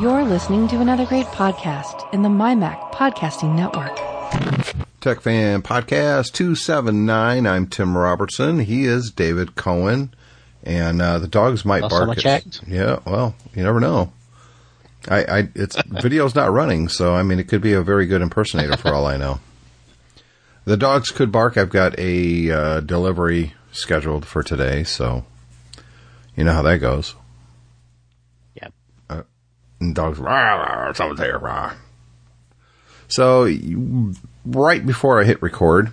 You're listening to another great podcast in the MyMac Podcasting Network. Tech Fan Podcast 279. I'm Tim Robertson. He is David Cohen. And uh, the dogs might Last bark. time at- Yeah, well, you never know. I, I it's video's not running, so I mean it could be a very good impersonator for all I know. The dogs could bark. I've got a uh, delivery scheduled for today, so you know how that goes. And dogs, rah, rah, someone's here, rah. So, you, right before I hit record,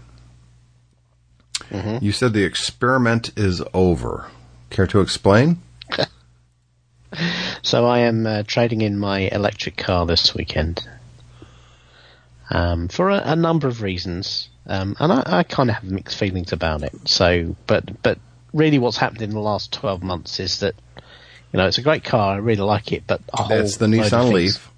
you said the experiment is over. Care to explain? So I am uh, trading in my electric car this weekend um, for a, a number of reasons, um, and I, I kind of have mixed feelings about it. So, but but really, what's happened in the last twelve months is that you know it's a great car. I really like it, but a whole That's the Nissan things- Leaf.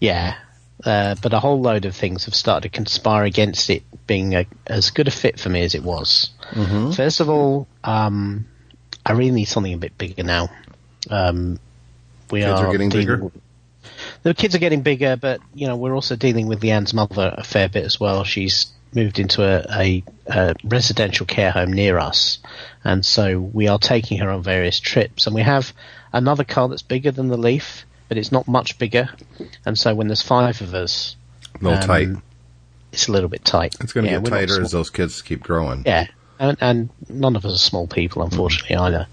Yeah, uh, but a whole load of things have started to conspire against it being a, as good a fit for me as it was. Mm-hmm. First of all, um, I really need something a bit bigger now. Um, we Kids are getting dealing- bigger? The kids are getting bigger, but you know we're also dealing with Leanne's mother a fair bit as well. She's moved into a, a, a residential care home near us, and so we are taking her on various trips. And we have another car that's bigger than the Leaf, but it's not much bigger. And so when there's five of us, A little um, tight. it's a little bit tight. It's going to Yeah, get tighter as those kids keep growing. yeah, and, and none of us are small people, unfortunately, either.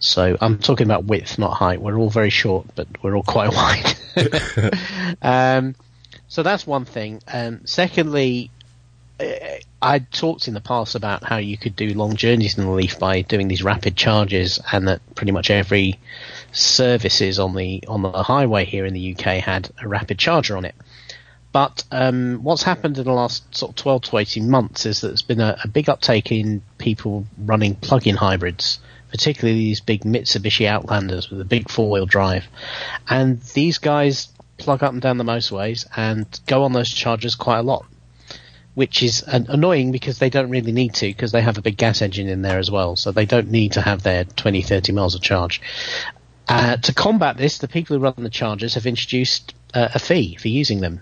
So I'm talking about width, not height. We're all very short, but we're all quite wide. um, so that's one thing. Um, secondly, I talked in the past about how you could do long journeys in the Leaf by doing these rapid charges, and that pretty much every services on the on the highway here in the UK had a rapid charger on it. But um, what's happened in the last sort of 12 to 18 months is that there's been a, a big uptake in people running plug-in hybrids, particularly these big Mitsubishi Outlanders with a big four-wheel drive. And these guys plug up and down the motorways and go on those chargers quite a lot, which is an- annoying because they don't really need to because they have a big gas engine in there as well. So they don't need to have their 20, 30 miles of charge. Uh, to combat this, the people who run the chargers have introduced uh, a fee for using them.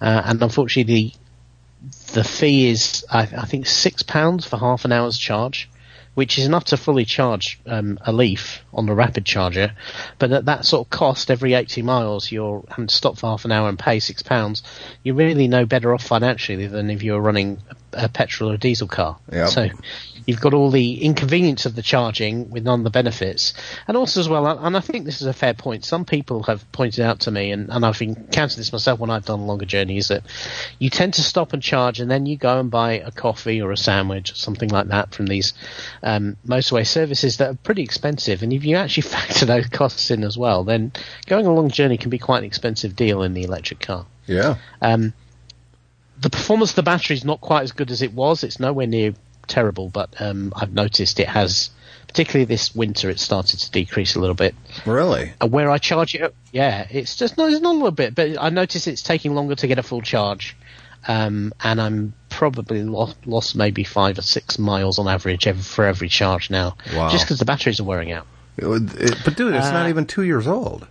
Uh, and unfortunately, the, the fee is, I, I think, six pounds for half an hour's charge, which is enough to fully charge um, a Leaf on the rapid charger. But at that sort of cost, every 80 miles, you're having to stop for half an hour and pay six pounds. You're really no better off financially than if you were running a, petrol or a diesel car. Yep. So you've got all the inconvenience of the charging with none of the benefits. And also as well, and I think this is a fair point, some people have pointed out to me, and, and I've encountered this myself when I've done longer journeys, that you tend to stop and charge and then you go and buy a coffee or a sandwich or something like that from these um, motorway services that are pretty expensive. And if you actually factor those costs in as well, then going a long journey can be quite an expensive deal in the electric car. Yeah. Um, the performance of the battery is not quite as good as it was. It's nowhere near terrible, but um, I've noticed it has, particularly this winter, it started to decrease a little bit. Really? Uh, where I charge it, yeah, it's just not, it's not a little bit, but I notice it's taking longer to get a full charge. Um, and I'm probably lost, lost maybe five or six miles on average every, for every charge now, Wow. just because the batteries are wearing out. It would- it- but dude, it's not Uh, even two years old.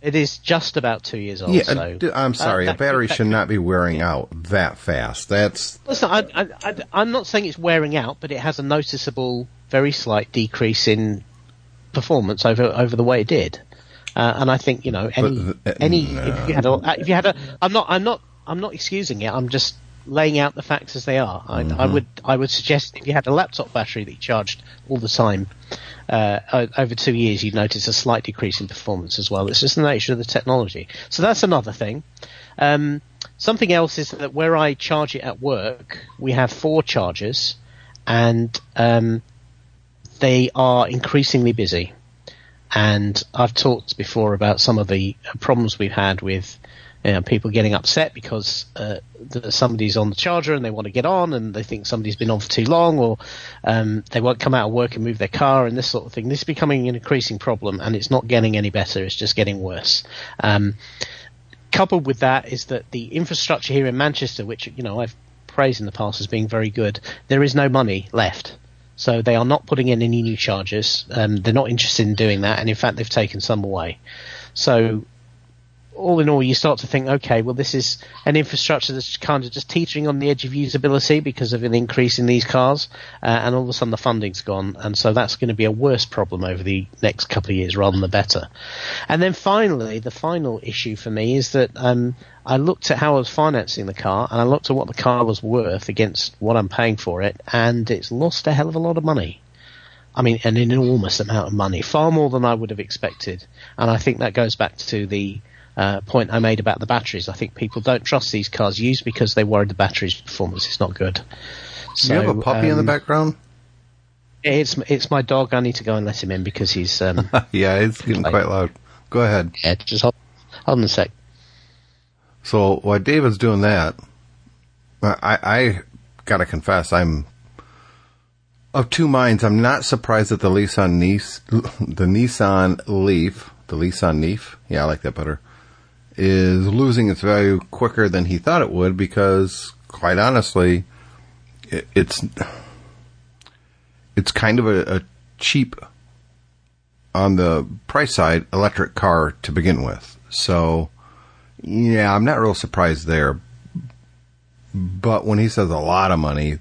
It is just about two years old. Yeah, so I'm sorry. uh, a battery should not be wearing out that fast. That's Listen, I, I, I, I'm not saying it's wearing out, but it has a noticeable, very slight decrease in performance over over the way it did. Uh, and I think you know any uh, any no. if you had a if you had a I'm not I'm not I'm not excusing it. I'm just laying out the facts as they are. I, Mm-hmm. I would I would suggest if you had a laptop battery that you charged all the time. Uh, over two years, you'd notice a slight decrease in performance as well. It's just the nature of the technology. So that's another thing. Um, something else is that where I charge it at work, we have four chargers, and um, they are increasingly busy. And I've talked before about some of the problems we've had with you know, people getting upset because uh, somebody's on the charger and they want to get on and they think somebody's been on for too long or um, they won't come out of work and move their car and this sort of thing. This is becoming an increasing problem and it's not getting any better. It's just getting worse. Um, coupled with that is that the infrastructure here in Manchester, which you know I've praised in the past as being very good, there is no money left So they are not putting in any new charges. Um, they're not interested in doing that, and in fact, they've taken some away. So all in all, you start to think, okay, well, this is an infrastructure that's kind of just teetering on the edge of usability because of an increase in these cars, uh, and all of a sudden the funding's gone, and so that's going to be a worse problem over the next couple of years rather than the better. And then finally, the final issue for me is that um, I looked at how I was financing the car, and I looked at what the car was worth against what I'm paying for it, and it's lost a hell of a lot of money. I mean, an enormous amount of money, far more than I would have expected. And I think that goes back to the uh, point I made about the batteries. I think people don't trust these cars used because they worry the battery's performance is not good. So, you have a puppy um, in the um, background? It's it's my dog. I need to go and let him in because he's um, yeah, it's getting quite loud. Go ahead. Yeah, just hold, hold on a sec. So while David's doing that, I I gotta confess I'm of two minds. I'm not surprised that the Nissan Leaf, the Nissan Leaf, the Nissan Leaf, yeah, I like that better, is losing its value quicker than he thought it would because, quite honestly, it, it's it's kind of a, a cheap on the price side electric car to begin with. So, yeah, I'm not real surprised there. But when he says a lot of money,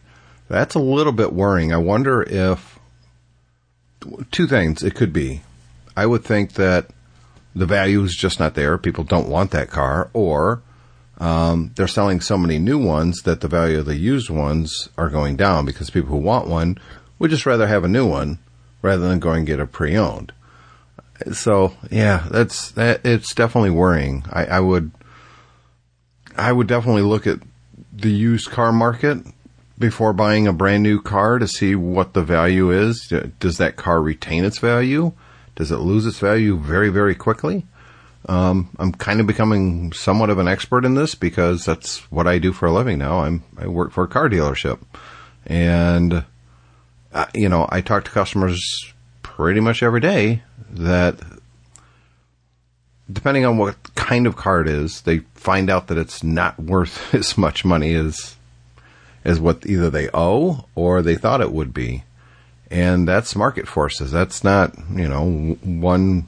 that's a little bit worrying. I wonder if two things it could be. I would think that the value is just not there. People don't want that car, or um, they're selling so many new ones that the value of the used ones are going down because people who want one would just rather have a new one rather than going and get a pre-owned. So yeah, that's that. It's definitely worrying. I, I would, I would definitely look at the used car market before buying a brand new car to see what the value is. Does that car retain its value? Does it lose its value very, very quickly? Um, I'm kind of becoming somewhat of an expert in this because that's what I do for a living now. I'm I work for a car dealership, and uh, you know I talk to customers pretty much every day that depending on what kind of car it is, they find out that it's not worth as much money as as what either they owe or they thought it would be and that's market forces. That's not you know one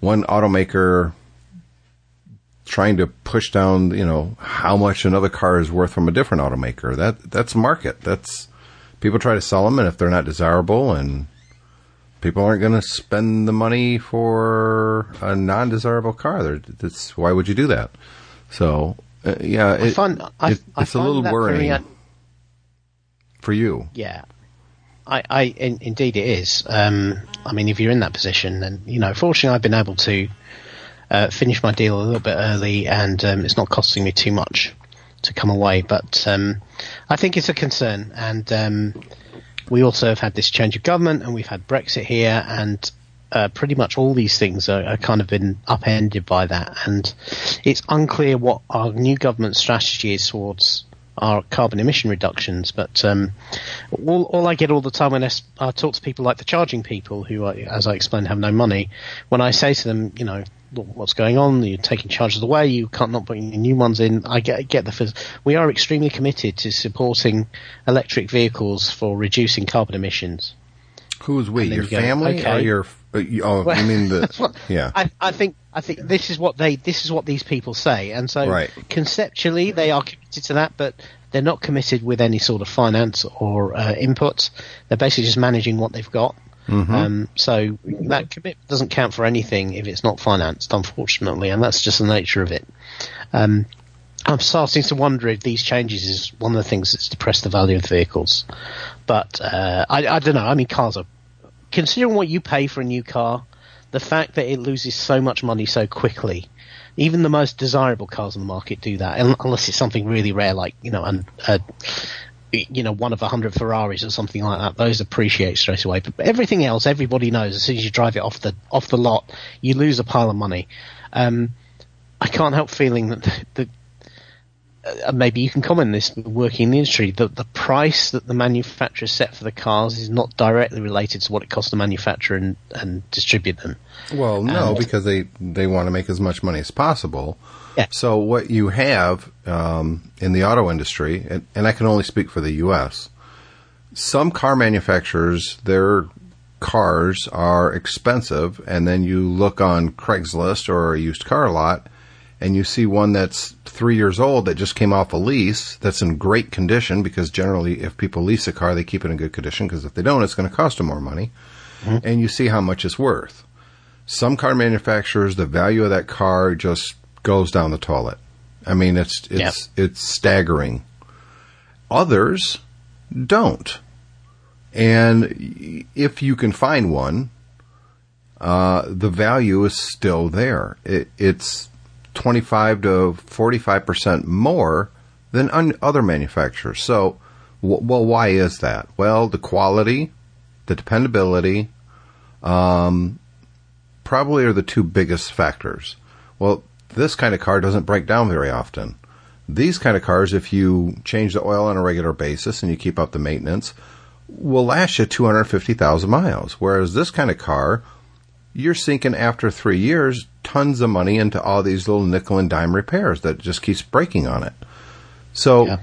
one automaker trying to push down you know how much another car is worth from a different automaker. That that's market. That's people try to sell them, and if they're not desirable, and people aren't going to spend the money for a non-desirable car, that's why would you do that? So uh, yeah, it, I I, it, it's a little worrying for you. Yeah, I, I in, indeed it is. Um, I mean, if you're in that position, then you know, fortunately, I've been able to uh, finish my deal a little bit early, and um, it's not costing me too much to come away. But um, I think it's a concern, and um, we also have had this change of government, and we've had Brexit here, and uh, pretty much all these things are, are, kind of been upended by that, and it's unclear what our new government strategy is towards our carbon emission reductions. But um, all, all, I get all the time when I, I, talk to people like the charging people, who, are, as I explained, have no money, when I say to them, you know, what's going on? You're taking charges away. You can't not bring new ones in. I get get the. Phys- we are extremely committed to supporting electric vehicles for reducing carbon emissions. Who's we? Your you family okay. or your? Uh, oh, well, you mean the? what, yeah. I, I, think I think this is what they this is what these people say, and so right. conceptually they are committed to that, but they're not committed with any sort of finance or uh, input. They're basically just managing what they've got. Mm-hmm. Um, so that commitment doesn't count for anything if it's not financed, unfortunately, and that's just the nature of it. Um, I'm starting to wonder if these changes is one of the things that's depressed the value of the vehicles. But uh, I, I, don't know. I mean, cars are considering what you pay for a new car, the fact that it loses so much money so quickly. Even the most desirable cars on the market do that, unless it's something really rare, like you know, and uh, you know, one of a hundred Ferraris or something like that. Those appreciate straight away. But everything else, everybody knows as soon as you drive it off the off the lot, you lose a pile of money. Um, I can't help feeling that the, the uh, maybe you can comment on this working in the industry that the price that the manufacturer set for the cars is not directly related to what it costs to manufacture and, and distribute them. Well, no, and, because they, they want to make as much money as possible. Yeah. So what you have um, in the auto industry, and, and, I can only speak for the U.S., some car manufacturers, their cars are expensive, and then you look on Craigslist or a used car lot, and you see one that's three years old that just came off a lease that's in great condition because generally, if people lease a car, they keep it in good condition because if they don't, it's going to cost them more money. And you see how much it's worth. Some car manufacturers, the value of that car just goes down the toilet. I mean, it's it's it's staggering. Others don't. And if you can find one, uh, the value is still there. It, it's 25 to 45% more than un- other manufacturers. So, w- well, why is that? Well, the quality, the dependability, um, probably are the two biggest factors. Well, this kind of car doesn't break down very often. These kind of cars, if you change the oil on a regular basis and you keep up the maintenance, will last you 250,000 miles. Whereas this kind of car, you're sinking after three years tons of money into all these little nickel and dime repairs that just keeps breaking on it. So, Yeah.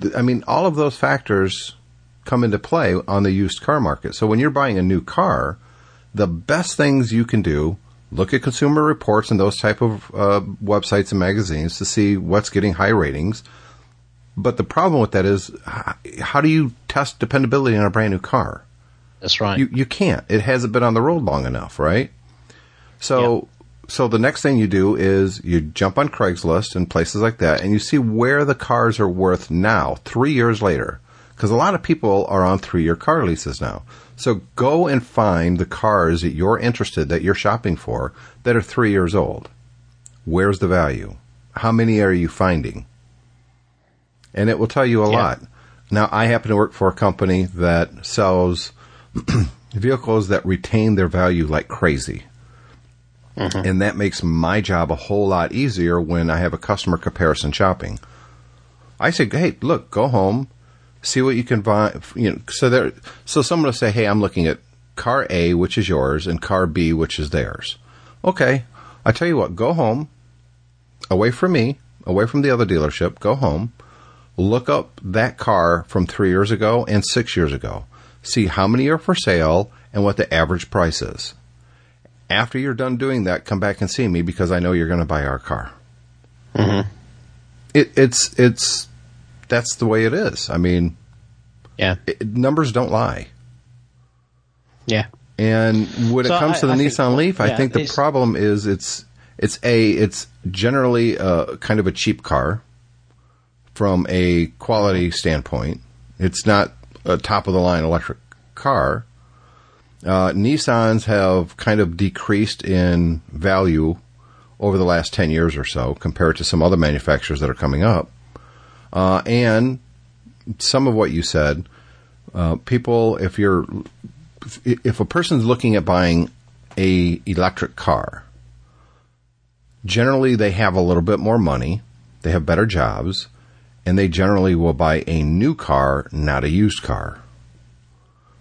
th- I mean, all of those factors come into play on the used car market. So when you're buying a new car, the best things you can do look at consumer reports and those type of uh, websites and magazines to see what's getting high ratings. But the problem with that is, how do you test dependability on a brand new car? That's right. You you can't. It hasn't been on the road long enough, right? So so the next thing you do is you jump on Craigslist and places like that, and you see where the cars are worth now, three years later, because a lot of people are on three year car leases now. So go and find the cars that you're interested that you're shopping for that are three years old. Where's the value? How many are you finding? And it will tell you a Yeah. lot. Now, I happen to work for a company that sells vehicles that retain their value like crazy. Mm-hmm. And that makes my job a whole lot easier when I have a customer comparison shopping. I say, hey, look, go home, see what you can buy. You know, so there, so someone will say, hey, I'm looking at car A, which is yours, and car B, which is theirs. Okay, I tell you what, go home, away from me, away from the other dealership, go home, look up that car from three years ago and six years ago. See how many are for sale and what the average price is. After you're done doing that, come back and see me because I know you're going to buy our car. Mm-hmm. It, it's it's that's the way it is. I mean, yeah. it, numbers don't lie. Yeah. And when So it comes I- to the I think- Nissan Leaf, I think the problem is it's it's a it's generally a, kind of a cheap car from a quality standpoint. It's not a top of the line electric car. Uh, Nissans have kind of decreased in value over the last 10 years or so compared to some other manufacturers that are coming up. Uh, and some of what you said, uh, people, if you're if a person's looking at buying a electric car, generally they have a little bit more money, they have better jobs, and they generally will buy a new car, not a used car.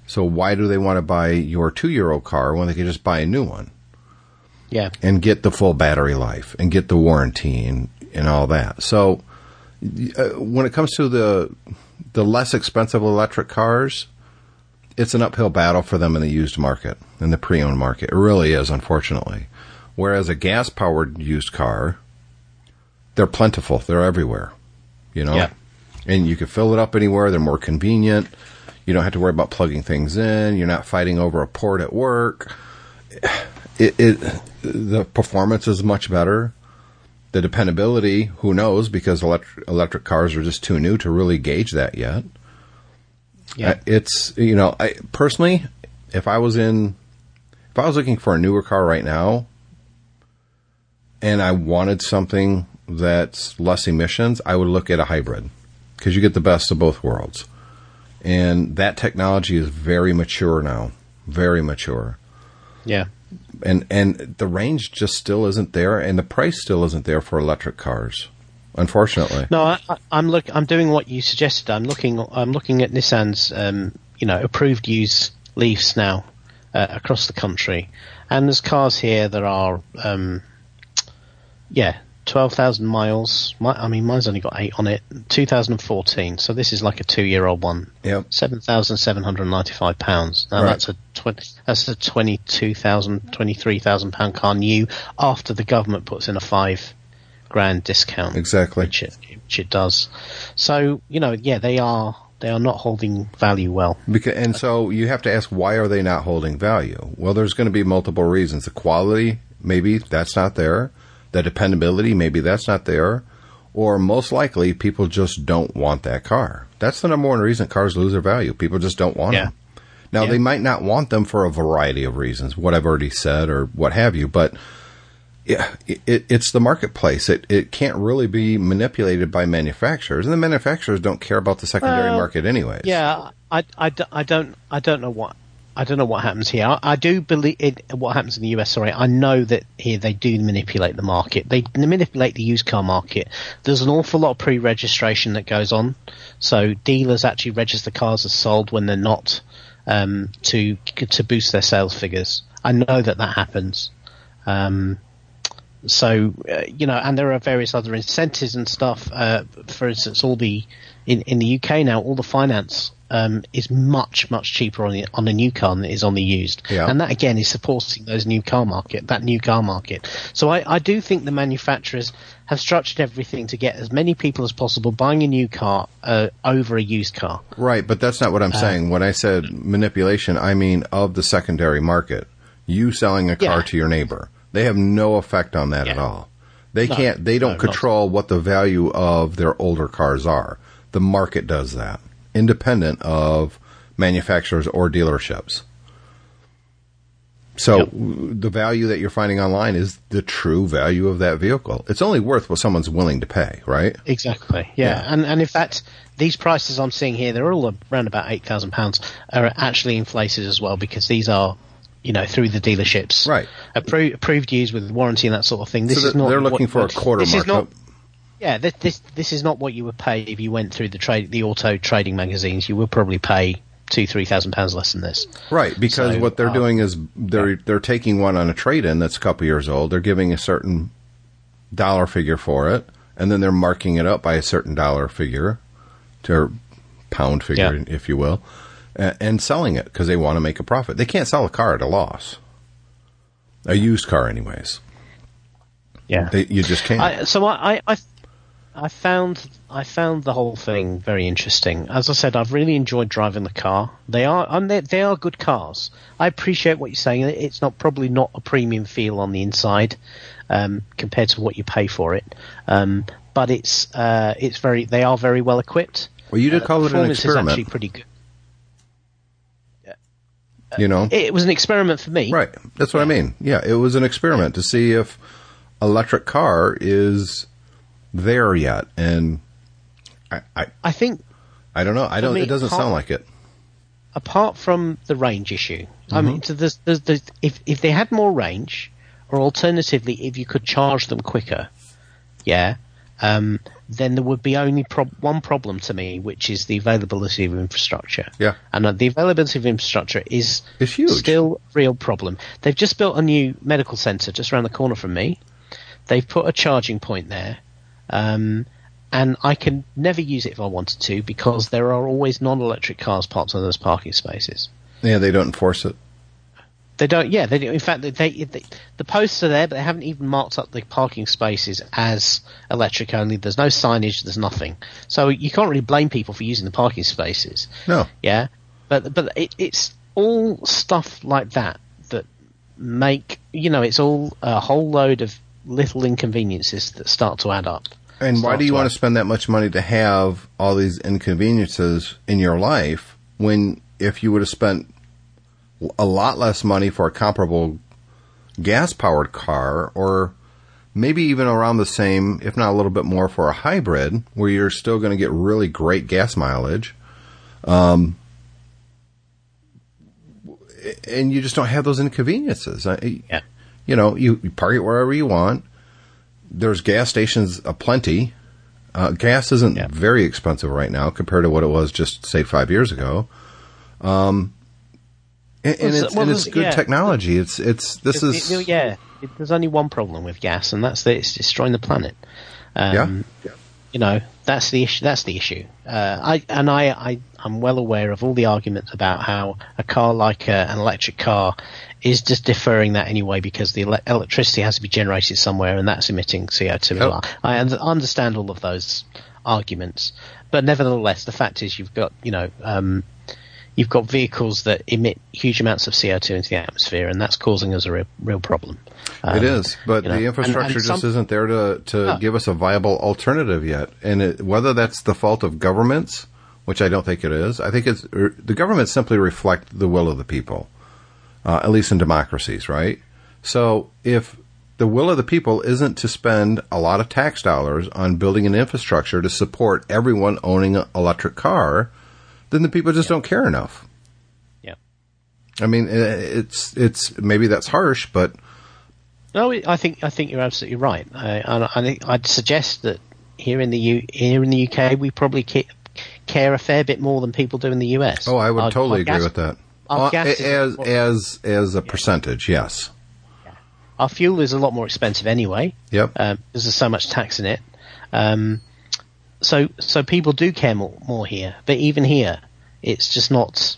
So why do they want to buy your two-year-old car when they can just buy a new one Yeah. and get the full battery life and get the warranty and, and all that? So uh, when it comes to the the less expensive electric cars, it's an uphill battle for them in the used market, in the pre-owned market. It really is, unfortunately. Whereas a gas-powered used car, they're plentiful. They're everywhere. You know, Yeah. and you can fill it up anywhere. They're more convenient. You don't have to worry about plugging things in. You're not fighting over a port at work. It, it the performance is much better. The dependability, who knows, because electric, electric cars are just too new to really gauge that yet. Yeah. Uh, it's you know, I personally, if I was in, if I was looking for a newer car right now, and I wanted something that's less emissions, I would look at a hybrid because you get the best of both worlds, and that technology is very mature now, very mature, Yeah. and and the range just still isn't there, and the price still isn't there for electric cars, unfortunately. No, I, I- I'm look. I'm doing what you suggested. I'm looking. I'm looking at Nissan's, um, you know, approved use Leafs now uh, across the country, and there's cars here that are, um, yeah, twelve thousand miles. My, I mean, mine's only got eight on it. 2014. So this is like a two-year-old one. Yep. Seven thousand seven hundred ninety-five pounds. Now Right. that's a twenty. That's a twenty-two thousand, twenty-three thousand pound car new after the government puts in a five grand discount. Exactly. Which it, which it does. So you know, yeah, they are they are not holding value well. Because, and so you have to ask, why are they not holding value? Well, there's going to be multiple reasons. The quality, maybe that's not there. The dependability, maybe that's not there. Or most likely, people just don't want that car. That's the number one reason cars lose their value. People just don't want Yeah. them. Now, Yeah. they might not want them for a variety of reasons, what I've already said or what have you, but yeah, it, it's the marketplace. It, it can't really be manipulated by manufacturers, and the manufacturers don't care about the secondary Well, market anyways. Yeah, I, I, I don't I don't know what I don't know what happens here. I, I do believe it, what happens in the US. Sorry, I know that here they do manipulate the market. They manipulate the used car market. There's an awful lot of pre-registration that goes on, so dealers actually register cars as sold when they're not um, to to boost their sales figures. I know that that happens. Um, so uh, you know, and there are various other incentives and stuff. Uh, for instance, all the in in the UK now, all the finance um, is much much cheaper on the on the new car than it is on the used, Yeah. and that again is supporting those new car market, that new car market. So I, I do think the manufacturers have structured everything to get as many people as possible buying a new car uh, over a used car. Right, but that's not what I'm saying. When I said manipulation, I mean of the secondary market. You selling a car Yeah. to your neighbor. They have no effect on that at all. They No, can't they don't no, not- control what the value of their older cars are. The market does that, independent of manufacturers or dealerships. So Yep. the value that you're finding online is the true value of that vehicle. It's only worth what someone's willing to pay, right? Exactly. Yeah. Yeah. And and in fact, these prices I'm seeing here, they're all around about eight thousand pounds, are actually inflated as well because these are, you know, through the dealerships, Right. Appro- approved used with warranty and that sort of thing. This So is not. they're looking what- for a quarter this is not. Yeah, this, this this is not what you would pay if you went through the trade the auto trading magazines. You would probably pay two three thousand pounds less than this. Right, because So, what they're uh, doing is they're they're taking one on a trade in that's a couple years old. They're giving a certain dollar figure for it, and then they're marking it up by a certain dollar figure, to pound figure, Yeah. if you will, and, and selling it because they want to make a profit. They can't sell a car at a loss, a used car, anyways. Yeah. They, you just can't. I, so I, I, I, found I found the whole thing very interesting. As I said, I've really enjoyed driving the car. They are and they, they are good cars. I appreciate what you're saying. It's not probably not a premium feel on the inside um, compared to what you pay for it, um, but it's uh, it's very they are very well equipped. well, you did Uh, call it an performance is actually pretty good. you know. It was an experiment for me. Right. That's what I mean. Yeah, it was an experiment to see if electric car is there yet, and I, I, I think I don't know. I don't. me, it doesn't part- sound like it. apart from the range issue, I Mm-hmm. mean, so there's, there's, there's, if if they had more range, or alternatively, if you could charge them quicker, yeah, um, then there would be only prob- one problem to me, which is the availability of infrastructure. Yeah. and uh, the availability of infrastructure is It's huge. still a real problem. They've just built a new medical centre just around the corner from me. They've put a charging point there. Um, and I can never use it if I wanted to because there are always non-electric cars parked on those parking spaces. Yeah, they don't enforce it. They don't. Yeah, they do. In fact, they, they, the posts are there, but they haven't even marked up the parking spaces as electric only. There's no signage. There's nothing. So you can't really blame people for using the parking spaces. No. Yeah, but but it, it's all stuff like that that make you know it's all a whole load of little inconveniences that start to add up. And why do you want to spend that much money to have all these inconveniences in your life when if you would have spent a lot less money for a comparable gas powered car or maybe even around the same, if not a little bit more for a hybrid where you're still going to get really great gas mileage. Um, and you just don't have those inconveniences. I- Yeah. you know, you, you park it wherever you want. There's gas stations aplenty. Uh, gas isn't Yeah. very expensive right now compared to what it was just say five years ago. Um, and, and it's, well, and it's good yeah. technology. It's it's this It- is it- yeah. there's only one problem with gas, and that's that it's destroying the planet. Um, Yeah. You know, that's the issue. That's the issue. Uh, I and I, I, I'm well aware of all the arguments about how a car like a, an electric car is just deferring that anyway because the ele- electricity has to be generated somewhere, and that's emitting CO2. Yep. well. I un- understand all of those arguments, but nevertheless, the fact is you've got you know. Um, You've got vehicles that emit huge amounts of CO2 into the atmosphere, and that's causing us a real, real problem. Um, It is, but you know, the infrastructure and- and just some- isn't there to, to No. give us a viable alternative yet. And it, whether that's the fault of governments, which I don't think it is, I think it's er, the government simply reflect the will of the people, uh, at least in democracies, right? So if the will of the people isn't to spend a lot of tax dollars on building an infrastructure to support everyone owning an electric car, then the people just don't care enough. Yeah. I mean, it's it's maybe that's harsh, but No, I think I think you're absolutely right. I, and I think I'd suggest that here in the U, here in the UK, we probably ca- care a fair bit more than people do in the US. Oh, I would Our- totally our agree gas- with that. our Uh, gas as as as a percentage, yes. Our fuel is a lot more expensive anyway. Yep. um, because there's so much tax in it. Um, so so people do care more, more here, but even here, it's just not.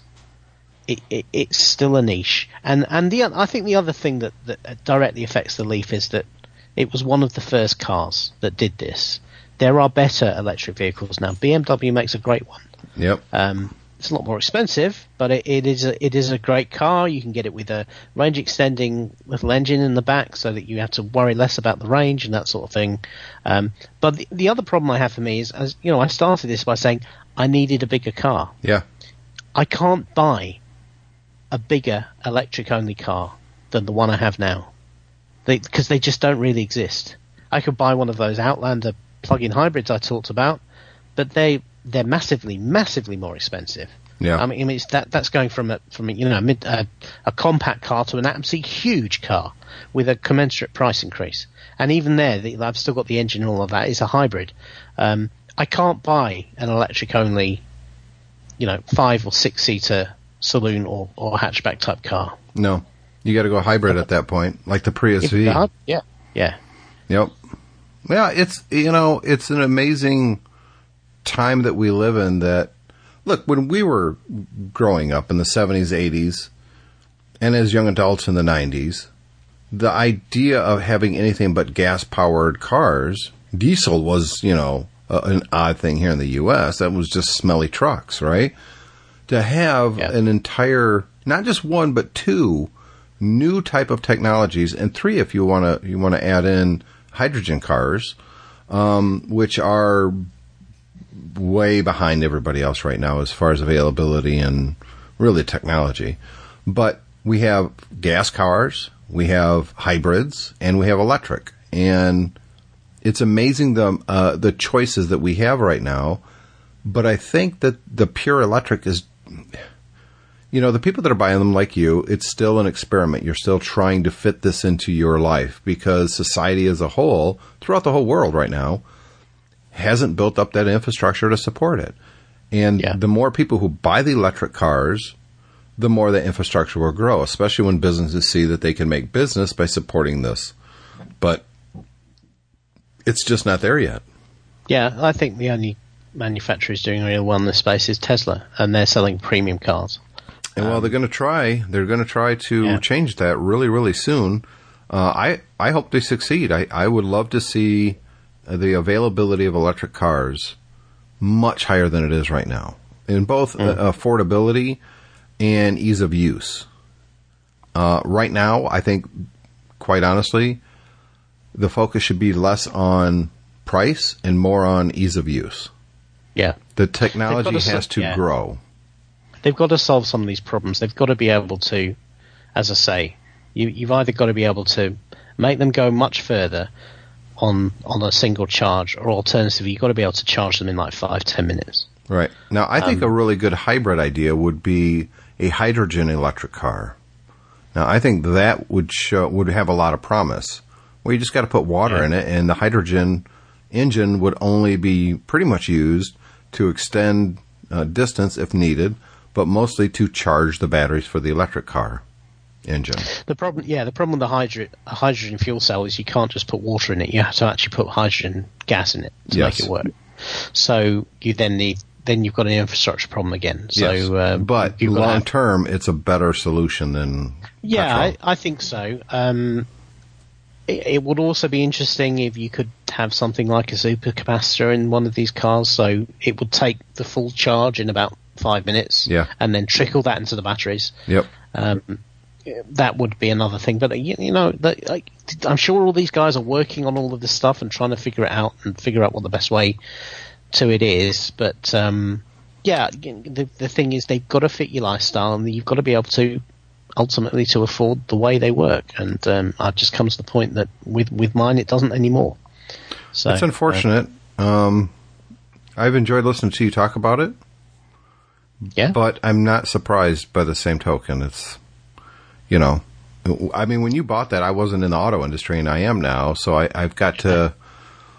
It, it, it's still a niche, and and the I think the other thing that, that directly affects the Leaf is that it was one of the first cars that did this. There are better electric vehicles now. BMW makes a great one. Yep. Um, it's a lot more expensive, but it, it is a, it is a great car. You can get it with a range extending little engine in the back, so that you have to worry less about the range and that sort of thing. Um, but the, the other problem I have for me is, as you know, I started this by saying I needed a bigger car. yeah. I can't buy a bigger electric only car than the one I have now. Because they, just don't really exist. I could buy one of those Outlander plug-in hybrids I talked about, but they they're massively, massively more expensive. Yeah. I mean, I mean it's that that's going from a from a, you know a, mid, a, a compact car to an absolutely huge car with a commensurate price increase. And even there, the, I've still got the engine and all of that. It's a hybrid. Um, I can't buy an electric only, you know, five or six seater saloon or, or hatchback type car. No. You got to go hybrid at that point, like the Prius V. Yeah, yeah, yeah. Yep. Yeah, it's you know, it's an amazing time that we live in that look, when we were growing up in the 70s, 80s, and as young adults in the 90s, the idea of having anything but gas powered cars, diesel was, you know, a, an odd thing here in the US. That was just smelly trucks, right? To have Yeah. an entire, not just one, but two new type of technologies, and three if you want to you want to add in hydrogen cars, um, which are way behind everybody else right now as far as availability and really technology. But we have gas cars, we have hybrids, and we have electric, and it's amazing the uh, the choices that we have right now. But I think that the pure electric is you know, the people that are buying them like you, it's still an experiment. You're still trying to fit this into your life because society as a whole, throughout the whole world right now, hasn't built up that infrastructure to support it. And Yeah. the more people who buy the electric cars, the more the infrastructure will grow, especially when businesses see that they can make business by supporting this. But it's just not there yet. Yeah, I think the only manufacturer who's doing real well in this space is Tesla, and they're selling premium cars. And well, they're going to try. They're going to try to Yeah. change that really, really soon. Uh, I I hope they succeed. I I would love to see uh, the availability of electric cars much higher than it is right now in both uh, affordability and ease of use. Uh, right now, I think, quite honestly, the focus should be less on price and more on ease of use. Yeah, The technology They've to has to yeah. grow. They've got to solve some of these problems. They've got to be able to, as I say, you, you've either got to be able to make them go much further on on a single charge, or alternatively, you've got to be able to charge them in like five ten minutes. Right. Now, I Um, think a really good hybrid idea would be a hydrogen electric car. Now, I think that would show would have a lot of promise. Well, you just got to put water Yeah. in it, and the hydrogen engine would only be pretty much used to extend uh, distance if needed, but mostly to charge the batteries for the electric car. engine. The problem, yeah, the problem with the hydro- hydrogen fuel cell is you can't just put water in it. You have to actually put hydrogen gas in it to Yes. make it work. So you then need, then you've got an infrastructure problem again. So, yes. um, but you've got to long have- term, it's a better solution than Yeah, I. I think so. Um, it, it would also be interesting if you could have something like a supercapacitor in one of these cars, so it would take the full charge in about five minutes, Yeah. and then trickle that into the batteries. Yep. Um, that would be another thing, but uh, you, you know, that, like, I'm sure all these guys are working on all of this stuff and trying to figure it out and figure out what the best way to it is. But um, yeah, the the thing is, they've got to fit your lifestyle, and you've got to be able to ultimately to afford the way they work. And um, I've just come to the point that with with mine, it doesn't anymore. So It's unfortunate. Um, I've enjoyed listening to you talk about it, uh, yeah, but I'm not surprised by the same token. It's, you know, I mean, when you bought that, I wasn't in the auto industry, and I am now. So I, I've got to,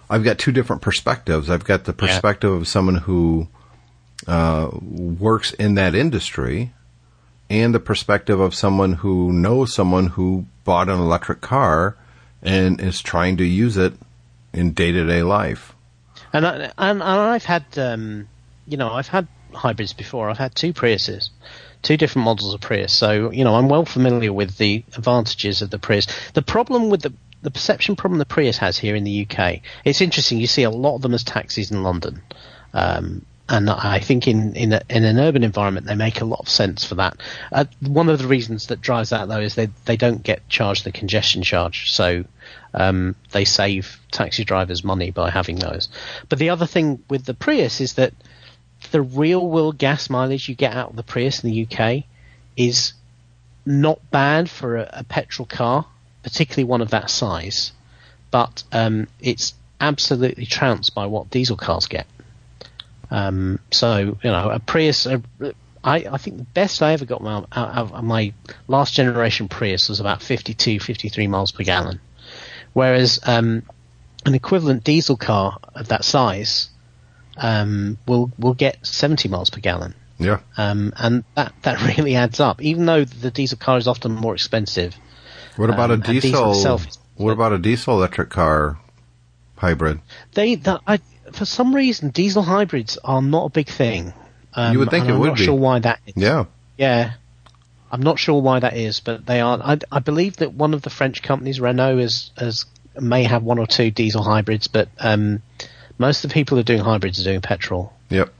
I've got two different perspectives. I've got the Yeah. perspective of someone who uh, works in that industry, and the perspective of someone who knows someone who bought an electric car and is trying to use it in day to day life. And, I, and and I've had, um, you know, I've had hybrids before. I've had two Priuses, two different models of Prius. So you know, I'm well familiar with the advantages of the Prius. The problem with the the perception problem the Prius has here in the UK, it's interesting. You see a lot of them as taxis in London. Um, and I think in in, a, in an urban environment they make a lot of sense for that. Uh, one of the reasons that drives that though is they they don't get charged the congestion charge, so um, they save taxi drivers money by having those. But the other thing with the Prius is that the real world gas mileage you get out of the Prius in the UK is not bad for a, a petrol car, particularly one of that size, but um, it's absolutely trounced by what diesel cars get. Um, so you know, a Prius. uh I, I think the best I ever got out out of my last generation Prius was about 52, 53 miles per gallon, whereas um, an equivalent diesel car of that size um, will will get 70 miles per gallon. Yeah. Um, and that, that really adds up. Even though the diesel car is often more expensive, What about Um, a diesel diesel? is- what about a diesel electric car hybrid? they that I, for some reason diesel hybrids are not a big thing. Um, You would think and it I'm would not be. sure why that is. Yeah. Yeah. I'm not sure why that is, but they are. I, I believe that one of the French companies, Renault, is, has may have one or two diesel hybrids, but um, most of the people who are doing hybrids are doing petrol. Yep.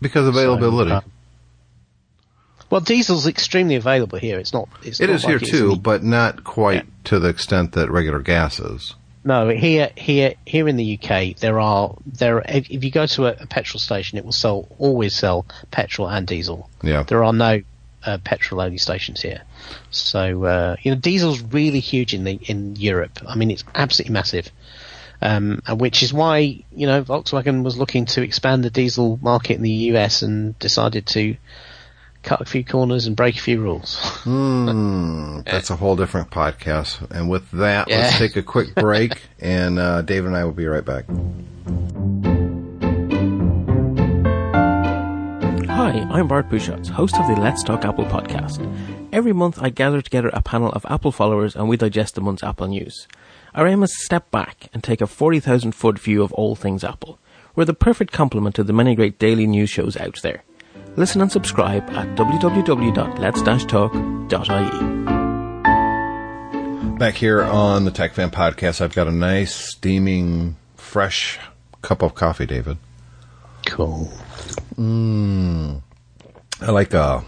Because availability. So, uh, well, diesel's extremely available here. It's not. It's it not is like here too, but not quite to the extent that regular gas is. No, here, here, here in the UK, there are there. If if you go to a, a petrol station, it will sell always sell petrol and diesel. Yeah. There are no uh, petrol only stations here, so uh, you know diesel's really huge in the in Europe. I mean, it's absolutely massive, um, which is why you know Volkswagen was looking to expand the diesel market in the US and decided to cut a few corners and break a few rules. Hmm. That's a whole different podcast. And with that, Yeah. let's take a quick break, and uh, David and I will be right back. Hi, I'm Bart Busschots, host of the Let's Talk Apple podcast. Every month I gather together a panel of Apple followers and we digest the month's Apple news. Our aim is to step back and take a 40,000 foot view of all things Apple. We're the perfect complement to the many great daily news shows out there. Listen and subscribe at www.lets-talk.ie. Back here on the Tech Fan Podcast, I've got a nice, steaming, fresh cup of coffee, David. Cool. Mmm. I like uh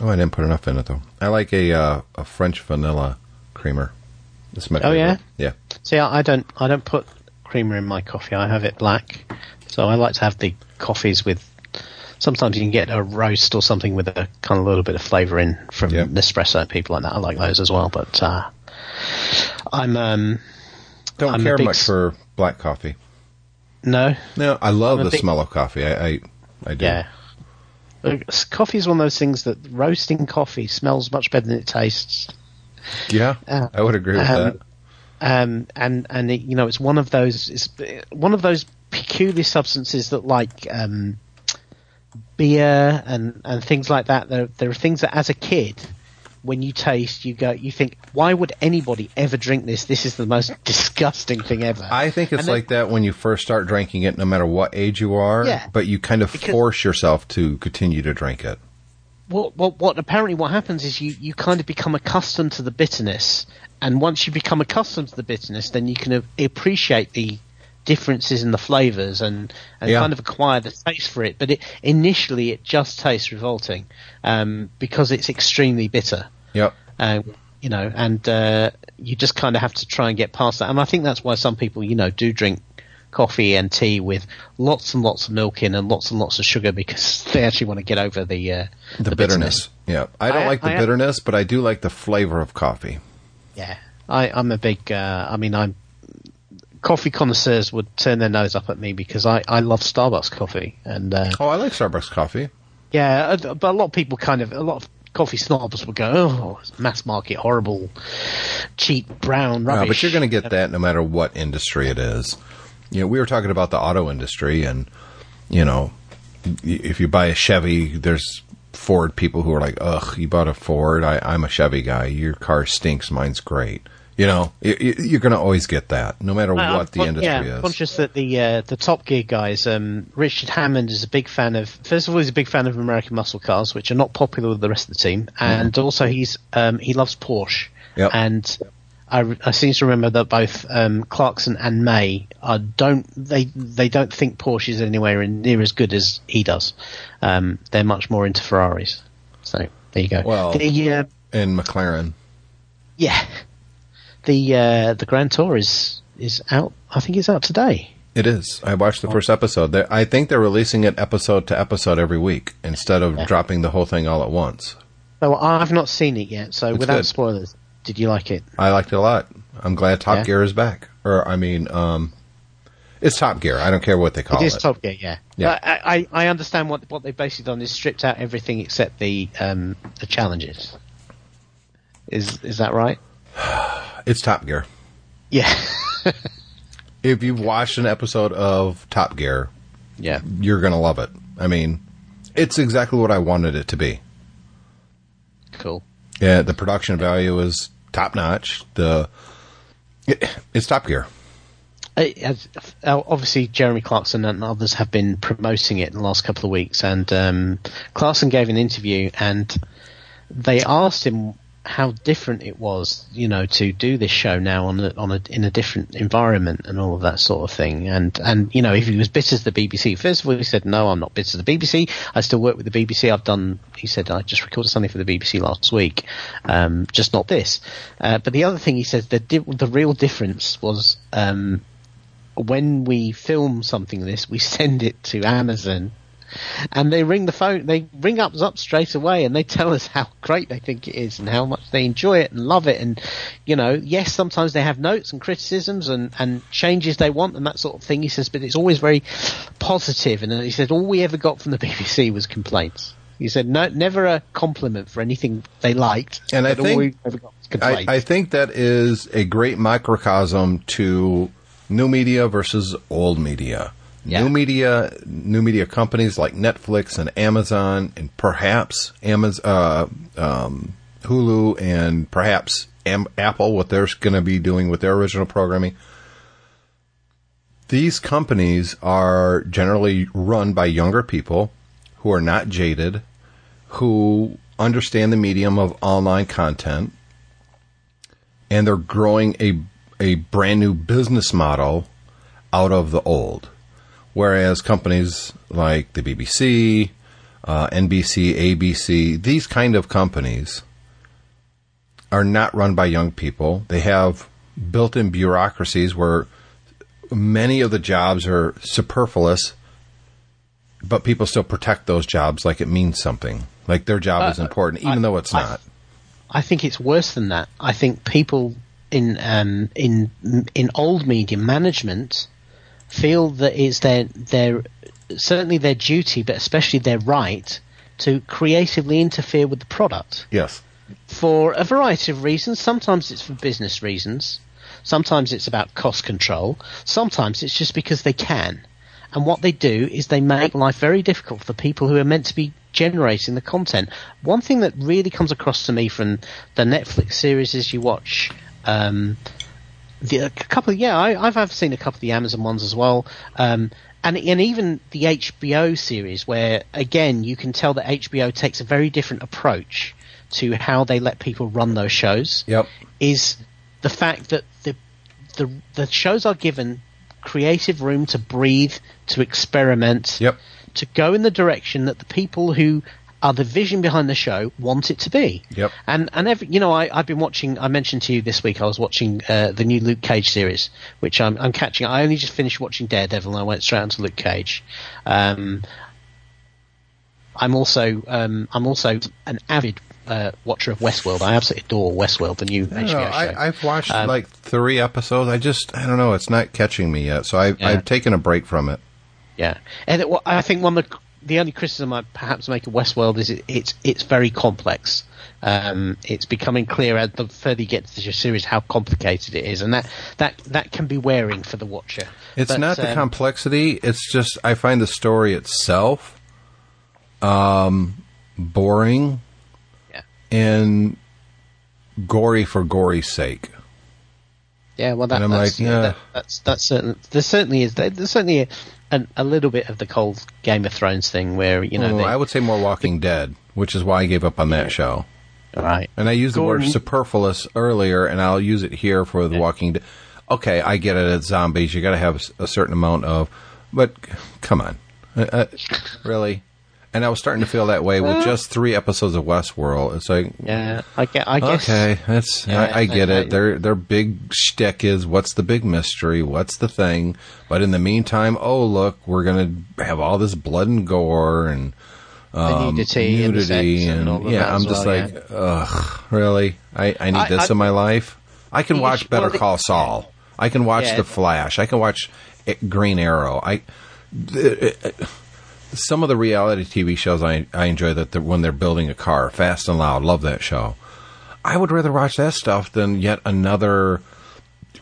oh I didn't put enough in it though. I like a uh, a French vanilla creamer. This my Oh, yeah? favorite. Yeah. See, I I don't, I don't put creamer in my coffee. I have it black. So I like to have the coffees with. Sometimes you can get a roast or something with a kind of little bit of flavour in from Yeah. Nespresso. and People like that. I like those as well. But uh, I'm um, Don't I'm care big much for black coffee. no, No, I love the big- smell of coffee. I I, I do. yeah. Coffee is one of those things that roasting coffee smells much better than it tastes. Yeah, Uh, I would agree with um, that. um, and and it, you know it's one of those it's one of those peculiar substances that like um, beer and and things like that. There there are things that as a kid when you taste, you go, you think, why would anybody ever drink this? This is the most disgusting thing ever. I think it's And like that when you first start drinking it, no matter what age you are. Yeah. But you kind of force yourself to continue to drink it. What, what, what apparently what happens is you, you kind of become accustomed to the bitterness, and once you become accustomed to the bitterness, then you can appreciate the differences in the flavors and, and Yeah. kind of acquire the taste for it. But it, initially, it just tastes revolting um, because it's extremely bitter. Yep. Um, you know, and uh, you just kind of have to try and get past that. And I think that's why some people, you know, do drink coffee and tea with lots and lots of milk in and lots and lots of sugar because they actually want to get over the uh, The, bitterness. Yeah. I don't I- like the I- bitterness, but I do like the flavor of coffee. Yeah, I, I'm a big. Uh, I mean, I'm coffee connoisseurs would turn their nose up at me because I, I love Starbucks coffee, and uh, Oh, I like Starbucks coffee. yeah, uh, but a lot of people kind of a lot of coffee snobs would go, oh, it's mass market, horrible, cheap brown Yeah, rubbish. but you're going to get that no matter what industry it is. You know, we were talking about the auto industry, and you know, if you buy a Chevy, there's Ford people who are like, "Ugh, you bought a Ford? I, I'm a Chevy guy. Your car stinks. Mine's great." You know, y- y- you're going to always get that, no matter I'm what the industry yeah, is. conscious that the uh, the Top Gear guys, um, Richard Hammond is a big fan of. First of all, he's a big fan of American muscle cars, which are not popular with the rest of the team, and also he's um, he loves Porsche. Mm-hmm. Yep. And I, I seem to remember that both um, Clarkson and May are don't they they don't think Porsche is anywhere near as good as he does. Um, they're much more into Ferraris. So there you go. Well- the, uh, and McLaren. yeah, the uh, the Grand Tour is is out. I think it's out today. It is. I watched the first episode. They- I think they're releasing it episode to episode every week instead of dropping the whole thing all at once. So I've not seen it yet. So It's without good. spoilers, did you like it? I liked it a lot. I'm glad Top Yeah. Gear is back. Or I mean, um, it's Top Gear. I don't care what they call it it. is Top Gear, yeah. Yeah. But I, I, I understand what what they've basically done is stripped out everything except the um, the challenges. Is is that right? It's Top Gear. Yeah. If you've watched an episode of Top Gear, yeah. you're gonna love it. I mean, it's exactly what I wanted it to be. Cool. Yeah, the production value is top notch. The it, it's Top Gear. Uh, obviously, Jeremy Clarkson and others have been promoting it in the last couple of weeks, and um, Clarkson gave an interview, and they asked him how different it was, you know, to do this show now on a, on a in a different environment and all of that sort of thing, and and you know, if he was bitter to the BBC, first of all, he said, "No, I'm not bitter to the BBC. I still work with the BBC. I've done," he said, "I just recorded something for the BBC last week, um, just not this." Uh, but the other thing he said, the di- the real difference was. Um, when we film something like this, we send it to Amazon, and they ring the phone. They ring us up straight away, and they tell us how great they think it is and how much they enjoy it and love it. And you know, yes, sometimes they have notes and criticisms and and changes they want and that sort of thing. He says, but it's always very positive. And he said, all we ever got from the BBC was complaints. He said, no, never a compliment for anything they liked. And I think- we ever got was I. I think that is a great microcosm to new media versus old media. Yeah. New media, new media companies like Netflix and Amazon, and perhaps Amazon, uh, um, Hulu, and perhaps Am- Apple, what they're going to be doing with their original programming. These companies are generally run by younger people who are not jaded, who understand the medium of online content, and they're growing a a brand new business model out of the old. Whereas companies like the BBC, uh, NBC, ABC, these kind of companies are not run by young people. They have built-in bureaucracies where many of the jobs are superfluous, but people still protect those jobs like it means something. Like their job is important, even I- though it's I- not. I think it's worse than that. I think people in um, in in old media management feel that it's their their certainly their duty, but especially their right to creatively interfere with the product Yes. for a variety of reasons. Sometimes it's for business reasons. Sometimes it's about cost control. Sometimes it's just because they can. And what they do is they make life very difficult for people who are meant to be generating the content. One thing that really comes across to me from the Netflix series is you watch. Um, the, a couple of yeah, I, I've, I've seen a couple of the Amazon ones as well, um, and and even the HBO series, where again you can tell that HBO takes a very different approach to how they let people run those shows. Yep. Is the fact that the the the shows are given creative room to breathe, to experiment, Yep. to go in the direction that the people who are the vision behind the show want it to be. Yep. And and every, you know, I, I've been watching. I mentioned to you this week. I was watching uh, the new Luke Cage series, which I'm, I'm catching. I only just finished watching Daredevil, and I went straight onto Luke Cage. Um, I'm also um, I'm also an avid uh, watcher of Westworld. I absolutely adore Westworld, the new HBO show. I, I've watched Um, like three episodes. I just, I don't know, it's not catching me yet. So I, Yeah. I've taken a break from it. Yeah, and it, well, I think one of the the only criticism I perhaps make of Westworld is it, it's it's very complex. Um, it's becoming clear as the further you get to the series how complicated it is, and that that that can be wearing for the watcher. It's But, not the um, complexity. It's just I find the story itself um, boring Yeah. and gory for gory's sake. Yeah, well, that, that's, like, yeah. that, that's that's certain. There certainly is. there- There's certainly a, an, a little bit of the cold Game of Thrones thing where you know Oh, they, I would say more Walking Dead, which is why I gave up on that show. right. And I used the word superfluous earlier, and I'll use it here for the Walking Dead. Okay, I get it. It's zombies. You got to have a certain amount of, but come on, uh, uh, really. And I was starting to feel that way with just three episodes of Westworld. It's like, Yeah, I get. I guess. okay, that's Yeah, I, I get it. Their their big shtick is what's the big mystery? What's the thing? But in the meantime, oh look, we're gonna have all this blood and gore and The nudity, and nudity and, of yeah, I'm just well, like, yeah. ugh, really? I, I need I- this in my life. I can watch issue- Better well, Call Saul. I can watch Yeah. The Flash. I can watch eh, Green Arrow. I th- eh, some of the reality TV shows I I enjoy that the, when they're building a car, Fast and Loud, love that show. I would rather watch that stuff than yet another.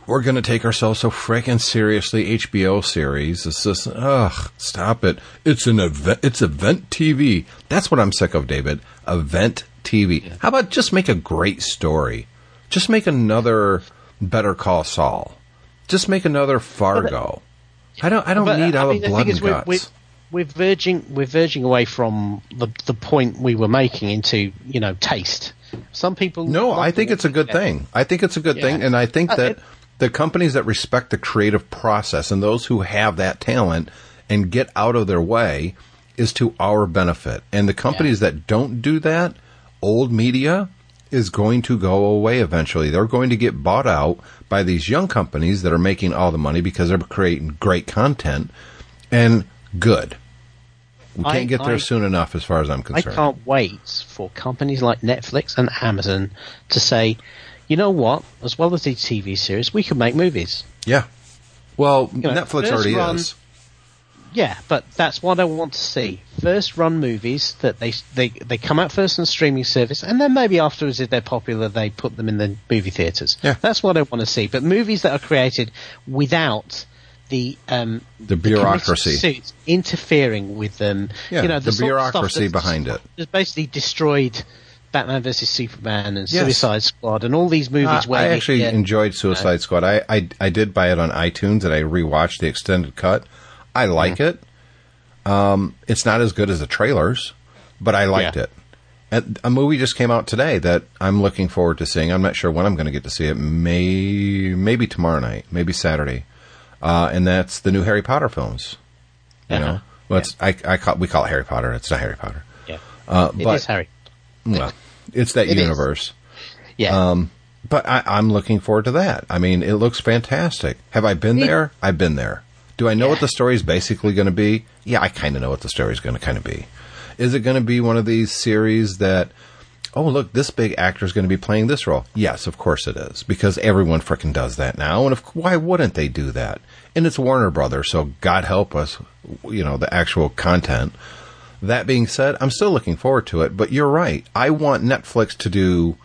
We're going to take ourselves so freaking seriously. HBO series. It's just, ugh, stop it. It's an event. It's event TV. That's what I'm sick of, David. Event TV. How about just make a great story? Just make another Better Call Saul. Just make another Fargo. I don't. I don't But, need all I mean, the blood and guts. we're, we're verging we're verging away from the the point we were making into you know taste. Some people No, I think it's a good thing. I think it's a good Yeah. thing, and I think Uh, that it- the companies that respect the creative process and those who have that talent and get out of their way is to our benefit. And the companies that don't do that, old media is going to go away eventually. They're going to get bought out by these young companies that are making all the money because they're creating great content and good. We can't I- get there I- soon enough, as far as I'm concerned. I can't wait for companies like Netflix and Amazon to say, you know what? As well as these TV series, we can make movies. Yeah. Well, know, Netflix already run- is. Yeah, but that's what I want to see. First run movies that they they they come out first on the streaming service, and then maybe afterwards, if they're popular, they put them in the movie theaters. Yeah. that's what I want to see. But movies that are created without the um, The bureaucracy. committee suits interfering with them. Yeah, you know, the stuff bureaucracy behind it. Has basically destroyed Batman versus Superman and Yes. Suicide Squad and all these movies Uh, where I actually get- enjoyed Suicide Squad. I, I I did buy it on iTunes and I rewatched the extended cut. I like it. Um, it's not as good as the trailers, but I liked Yeah. it. And a movie just came out today that I'm looking forward to seeing. I'm not sure when I'm going to get to see it. May maybe tomorrow night, maybe Saturday, uh, and that's the new Harry Potter films. You Uh-huh. know, well, it's, I, I call, we call it Harry Potter. It's not Harry Potter. yeah, Uh, it but is Harry. well, it's that It is. universe. Yeah, Um, but I, I'm looking forward to that. I mean, it looks fantastic. Have I been there? I've been there. Do I know Yeah. what the story is basically going to be? Yeah, I kind of know what the story is going to kind of be. Is it going to be one of these series that, oh, look, this big actor is going to be playing this role? Yes, of course it is, because everyone frickin' does that now. And of, why wouldn't they do that? And it's Warner Brothers, so God help us, you know, the actual content. That being said, I'm still looking forward to it, but you're right. I want Netflix to do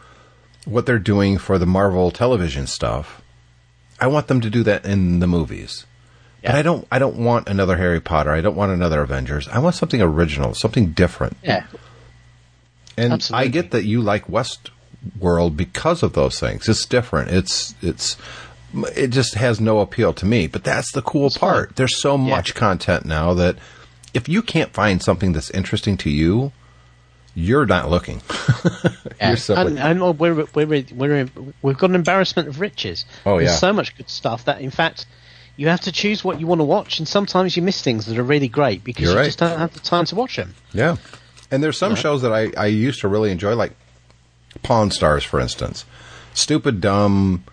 what they're doing for the Marvel television stuff. I want them to do that in the movies. But I don't I don't want another Harry Potter. I don't want another Avengers. I want something original, something different. Yeah. And Absolutely. I get that you like Westworld because of those things. It's different. It's it's it just has no appeal to me. But that's the cool part. fine. There's so Yeah. much content now that if you can't find something that's interesting to you, you're not looking. Yeah. You're and, and uh, we're, we're, we're, we've got an embarrassment of riches. Oh, There's yeah. so much good stuff that, in fact, you have to choose what you want to watch, and sometimes you miss things that are really great because You're you right. just don't have the time to watch them. Yeah. And there's some shows that I, I used to really enjoy, like Pawn Stars, for instance. Stupid, dumb.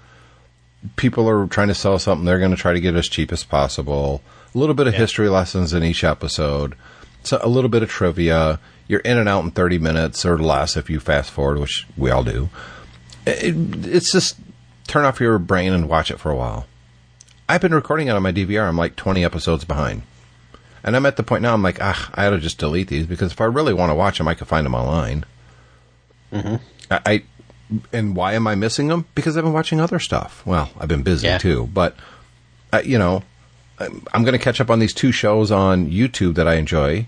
People are trying to sell something. They're going to try to get it as cheap as possible. A little bit of history lessons in each episode. So a little bit of trivia. You're in and out in 30 minutes or less if you fast forward, which we all do. It, it's just turn off your brain and watch it for a while. I've been recording it on my DVR. I'm like 20 episodes behind. And I'm at the point now, I'm like, ah, I ought to just delete these because if I really want to watch them, I can find them online. Mm-hmm. I, I and why am I missing them? Because I've been watching other stuff. Well, I've been busy Yeah. too, but uh, you know, I'm, I'm going to catch up on these two shows on YouTube that I enjoy.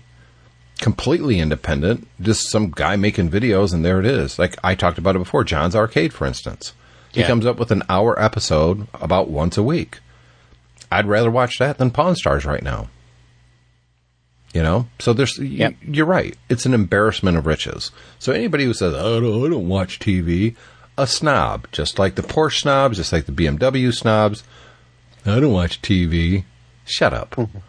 Completely independent, just some guy making videos, and there it is. Like I talked about it before, John's Arcade, for instance. He Yeah. comes up with an hour episode about once a week. I'd rather watch that than Pawn Stars right now. You know, so there's y- you're right. It's an embarrassment of riches. So anybody who says I don't, I don't watch TV, a snob, just like the Porsche snobs, just like the BMW snobs. I don't watch TV. Shut up. Mm-hmm.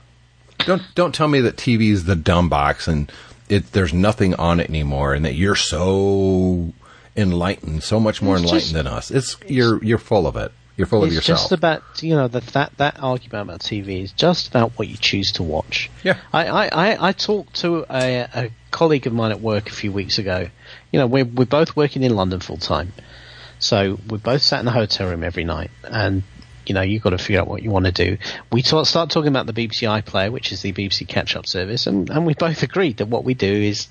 don't don't tell me that TV is the dumb box and it there's nothing on it anymore, and that you're so enlightened, so much more It's enlightened just- than us. It's you're you're full of it. You're full of It's yourself. just about you know that that that argument about TV is just about what you choose to watch. Yeah. I I, I, I talked to a, a colleague of mine at work a few weeks ago. You know, we're we're both working in London full time, so we both sat in the hotel room every night, and you know you've got to figure out what you want to do. We talk, start talking about the BBC iPlayer, which is the BBC catch-up service, and and we both agreed that what we do is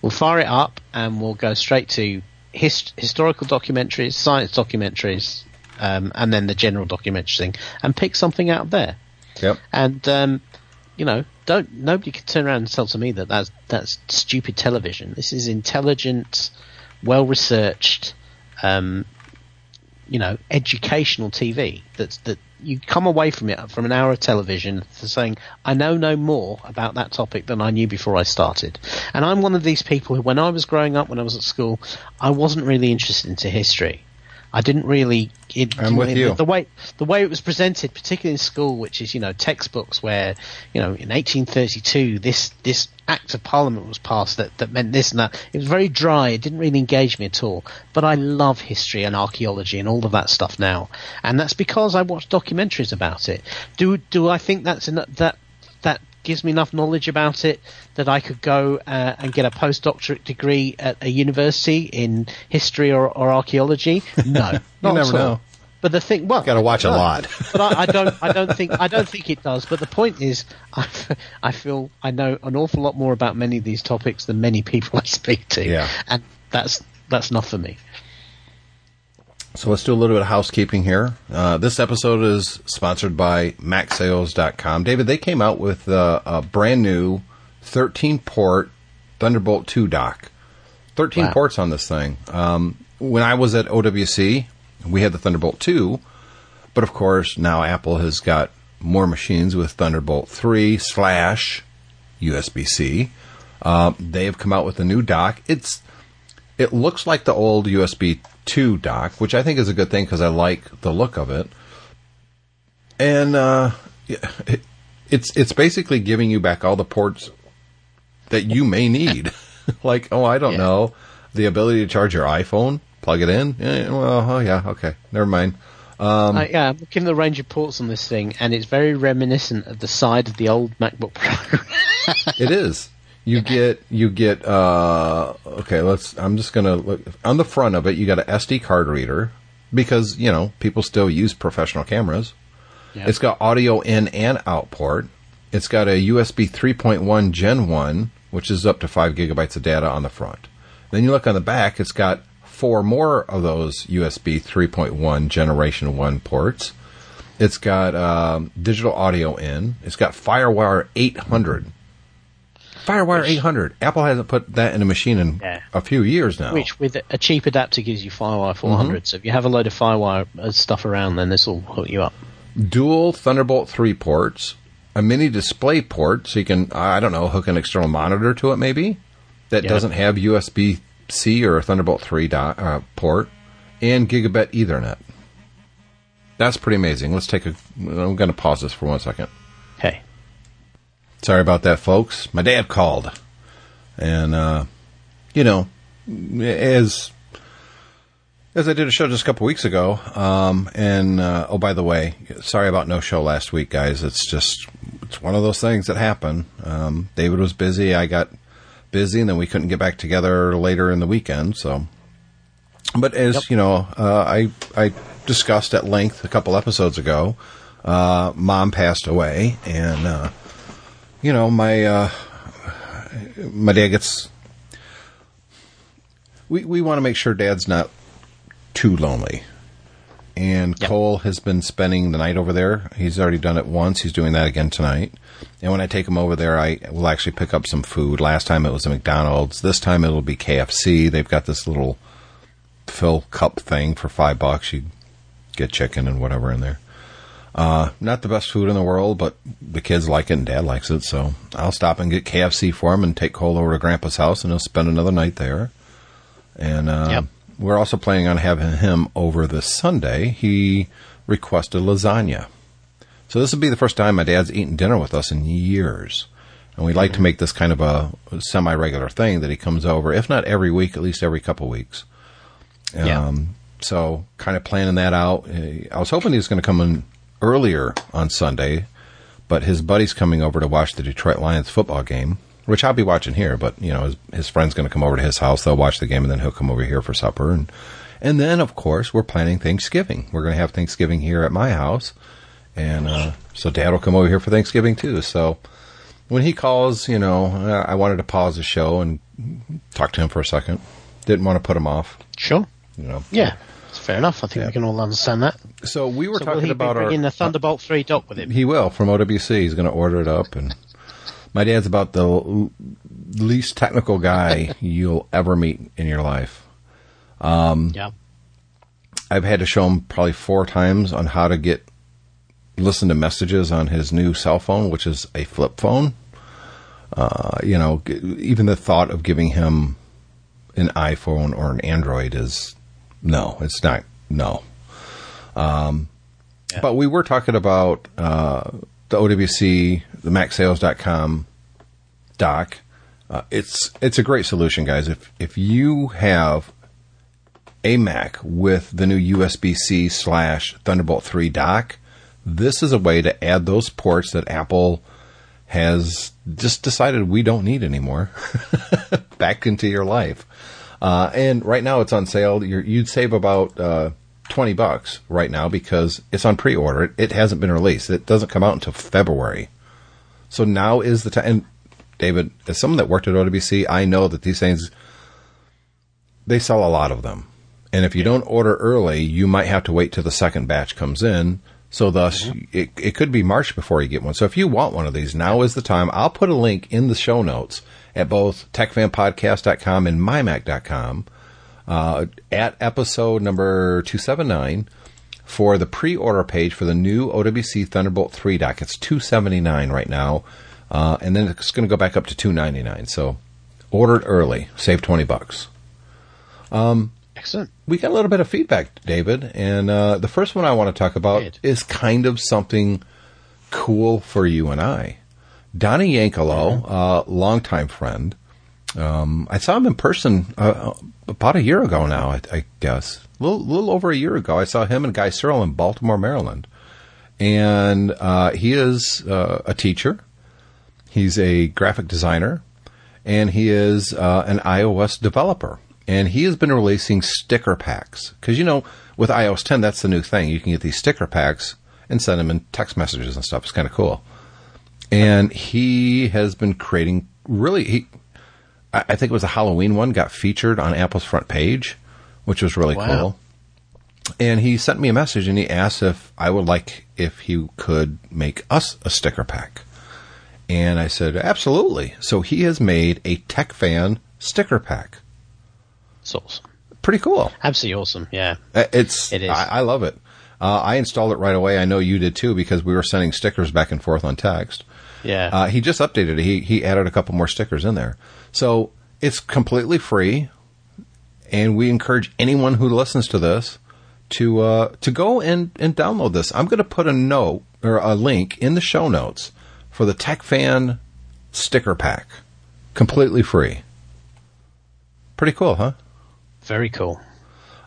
we'll fire it up and we'll go straight to his, historical documentaries, science documentaries, um, and then the general documentary thing, and pick something out there. yep. And um, you know, don't nobody can turn around and tell to me that that's that's stupid television. This is intelligent, well researched, um, you know, educational TV. That's that you come away from it from an hour of television to saying, I know no more about that topic than I knew before I started. And I'm one of these people who, when I was growing up, when I was at school, I wasn't really interested into history. I didn't really. It, I'm with you. The way the way it was presented, particularly in school, which is you know textbooks where you know in 1832 this this act of parliament was passed that that meant this and that. It was very dry. It didn't really engage me at all. But I love history and archaeology and all of that stuff now, and that's because I watch documentaries about it. Do do I think that's eno- that that gives me enough knowledge about it that I could go uh, and get a postdoctorate degree at a university in history or, or archaeology? No, not never know. But the thing, well, Gotta watch a lot. but I, I don't, I don't think, I don't think it does. But the point is, I feel I know an awful lot more about many of these topics than many people I speak to. Yeah. and that's that's enough for me. So let's do a little bit of housekeeping here. Uh, this episode is sponsored by MacSales.com. David, they came out with uh, a brand new 13 port Thunderbolt 2 dock. 13 Wow. ports on this thing. Um, when I was at OWC, we had the Thunderbolt 2, but of course now Apple has got more machines with Thunderbolt 3 slash USB C. Uh, they have come out with a new dock. It's it looks like the old USB 2 dock, which I think is a good thing because I like the look of it. And uh, it, it's it's basically giving you back all the ports that you may need. like, oh, I don't Yeah. know, the ability to charge your iPhone, plug it in. Eh, well, oh yeah, okay, never mind. Um, Uh, yeah, I'm looking at the range of ports on this thing, and it's very reminiscent of the side of the old MacBook Pro. It is. You get you get uh okay, let's I'm just going to look on the front of it you got an SD card reader because, you know, people still use professional cameras. It's got audio in and out port. It's got a USB 3.1 Gen 1, which is up to 5 gigabytes of data on the front. Then you look on the back, it's got four more of those USB 3.1 Generation 1 ports. It's got um, digital audio in. It's got FireWire 800. FireWire 800. Apple hasn't put that in a machine in Yeah. a few years now. Which, with a cheap adapter, gives you FireWire 400. So if you have a load of FireWire uh, stuff around, then this will hook you up. dual Thunderbolt 3 ports, a mini display port, so you can, I don't know, hook an external monitor to it maybe, that Yeah. doesn't have USB C or a Thunderbolt 3 dot, uh, port, and gigabit Ethernet. That's pretty amazing. Let's take a, I'm going to pause this for one second. Okay. Sorry about that, folks. My dad called. And, uh, you know, as as I did a show just a couple weeks ago, um, and uh, oh, by the way, sorry about no show last week, guys. It's just it's one of those things that happen. Um, David was busy, I got busy, and then we couldn't get back together later in the weekend. So, but as you know, uh, I I discussed at length a couple episodes ago. Uh, Mom passed away, and uh, you know my uh, my dad gets. We we want to make sure Dad's not too lonely. And Yep. Cole has been spending the night over there. He's already done it once. He's doing that again tonight. And when I take him over there, I will actually pick up some food. Last time it was a McDonald's. This time it'll be KFC. They've got this little fill cup thing for five bucks. You get chicken and whatever in there. Uh, not the best food in the world, but the kids like it and Dad likes it. So I'll stop and get KFC for him and take Cole over to Grandpa's house, and he'll spend another night there. And uh, Yep. we're also planning on having him over this Sunday. He requested lasagna. So this will be the first time my dad's eaten dinner with us in years. And we'd like to make this kind of a semi regular thing that he comes over, if not every week, at least every couple weeks. Yeah. Um, so kind of planning that out. Uh, I was hoping he was going to come in earlier on Sunday, but his buddy's coming over to watch the Detroit Lions football game, which I'll be watching here. But you know, his, his friend's going to come over to his house. They'll watch the game, and then he'll come over here for supper. And and then, of course, we're planning Thanksgiving. We're going to have Thanksgiving here at my house, and uh, so Dad will come over here for Thanksgiving too. So when he calls, you know, I wanted to pause the show and talk to him for a second. Didn't want to put him off, Sure. you know. Yeah. It's fair enough. I think Yeah. we can all understand that. So we were So will talking he about be our. the Thunderbolt 3 dock with him? He will from OWC. He's going to order it up, and my dad's about the l- least technical guy you'll ever meet in your life. Yeah. I've had to show him probably four times on how to get listen to messages on his new cell phone, which is a flip phone. Uh, you know, g- even the thought of giving him an iPhone or an Android is no, it's not no. Um, Yeah. But we were talking about uh, the OWC, the MacSales.com dock. Uh, it's it's a great solution, guys. If if you have a Mac with the new USB C slash Thunderbolt 3 dock, this is a way to add those ports that Apple has just decided we don't need anymore back into your life. Uh, and right now it's on sale. You're, you'd save about uh, 20 bucks right now because it's on pre order. It, it hasn't been released, it doesn't come out until February. So now is the time. And David, as someone that worked at OWC, I know that these things they sell a lot of them. And if you don't order early, you might have to wait till the second batch comes in. So thus, it, it could be March before you get one. So if you want one of these, now is the time. I'll put a link in the show notes at both techfanpodcast.com and mymac.com uh, at episode number 279 for the pre-order page for the new OWC Thunderbolt 3 dock. It's 279 right now. Uh, and then it's going to go back up to 299. So order early. Save 20 bucks Excellent. we got a little bit of feedback, David, and uh, the first one I want to talk about Good. is kind of something cool for you and I. Donnie Yankelo, uh, longtime friend. Um, I saw him in person uh, about a year ago now, I, I guess. A little, little over a year ago. I saw him and Guy Serle in Baltimore, Maryland. And uh, he is uh, a teacher. He's a graphic designer, and he is uh, an iOS developer. And he has been releasing sticker packs because you know with iOS 10 that's the new thing. You can get these sticker packs and send them in text messages and stuff. It's kind of cool. And he has been creating really. He, I I think it was a Halloween one got featured on Apple's front page, which was really Wow. cool. and he sent me a message and he asked if I would like if he could make us a sticker pack. And I said, absolutely. So he has made a Tech Fan sticker pack. It's awesome. Pretty cool. Absolutely awesome. Yeah. Uh, It's It is. I, I love it. Uh, I installed it right away. I know you did too because we were sending stickers back and forth on text. Yeah. Uh, he just updated it. He he added a couple more stickers in there. So it's completely free, and we encourage anyone who listens to this to uh, to go and and download this. I'm going to put a note or a link in the show notes for the Tech Fan sticker pack, completely free. Pretty cool, huh? Very cool.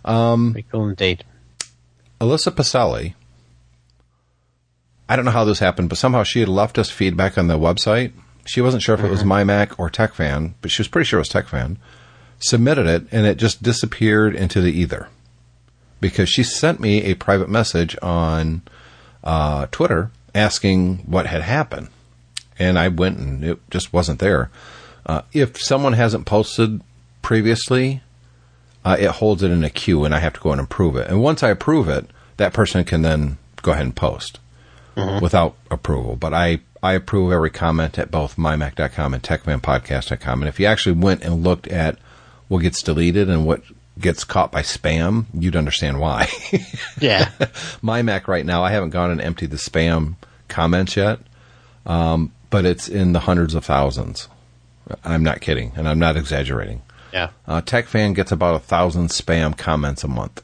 Um, Very cool indeed. Alyssa Pacelli, I don't know how this happened, but somehow she had left us feedback on the website. She wasn't sure if it was my Mac or TechFan, but she was pretty sure it was TechFan. Submitted it, and it just disappeared into the ether because she sent me a private message on uh, Twitter asking what had happened, and I went and it just wasn't there. Uh, if someone hasn't posted previously, uh, it holds it in a queue and I have to go and approve it. And once I approve it, that person can then go ahead and post without approval. But I, I approve every comment at both mymac.com and techfanpodcast.com. And if you actually went and looked at what gets deleted and what gets caught by spam, you'd understand why. Yeah. My Mac right now, I haven't gone and emptied the spam comments yet, um, but it's in the hundreds of thousands. I'm not kidding, and I'm not exaggerating. yeah. Uh, TechFan gets about a thousand spam comments a month,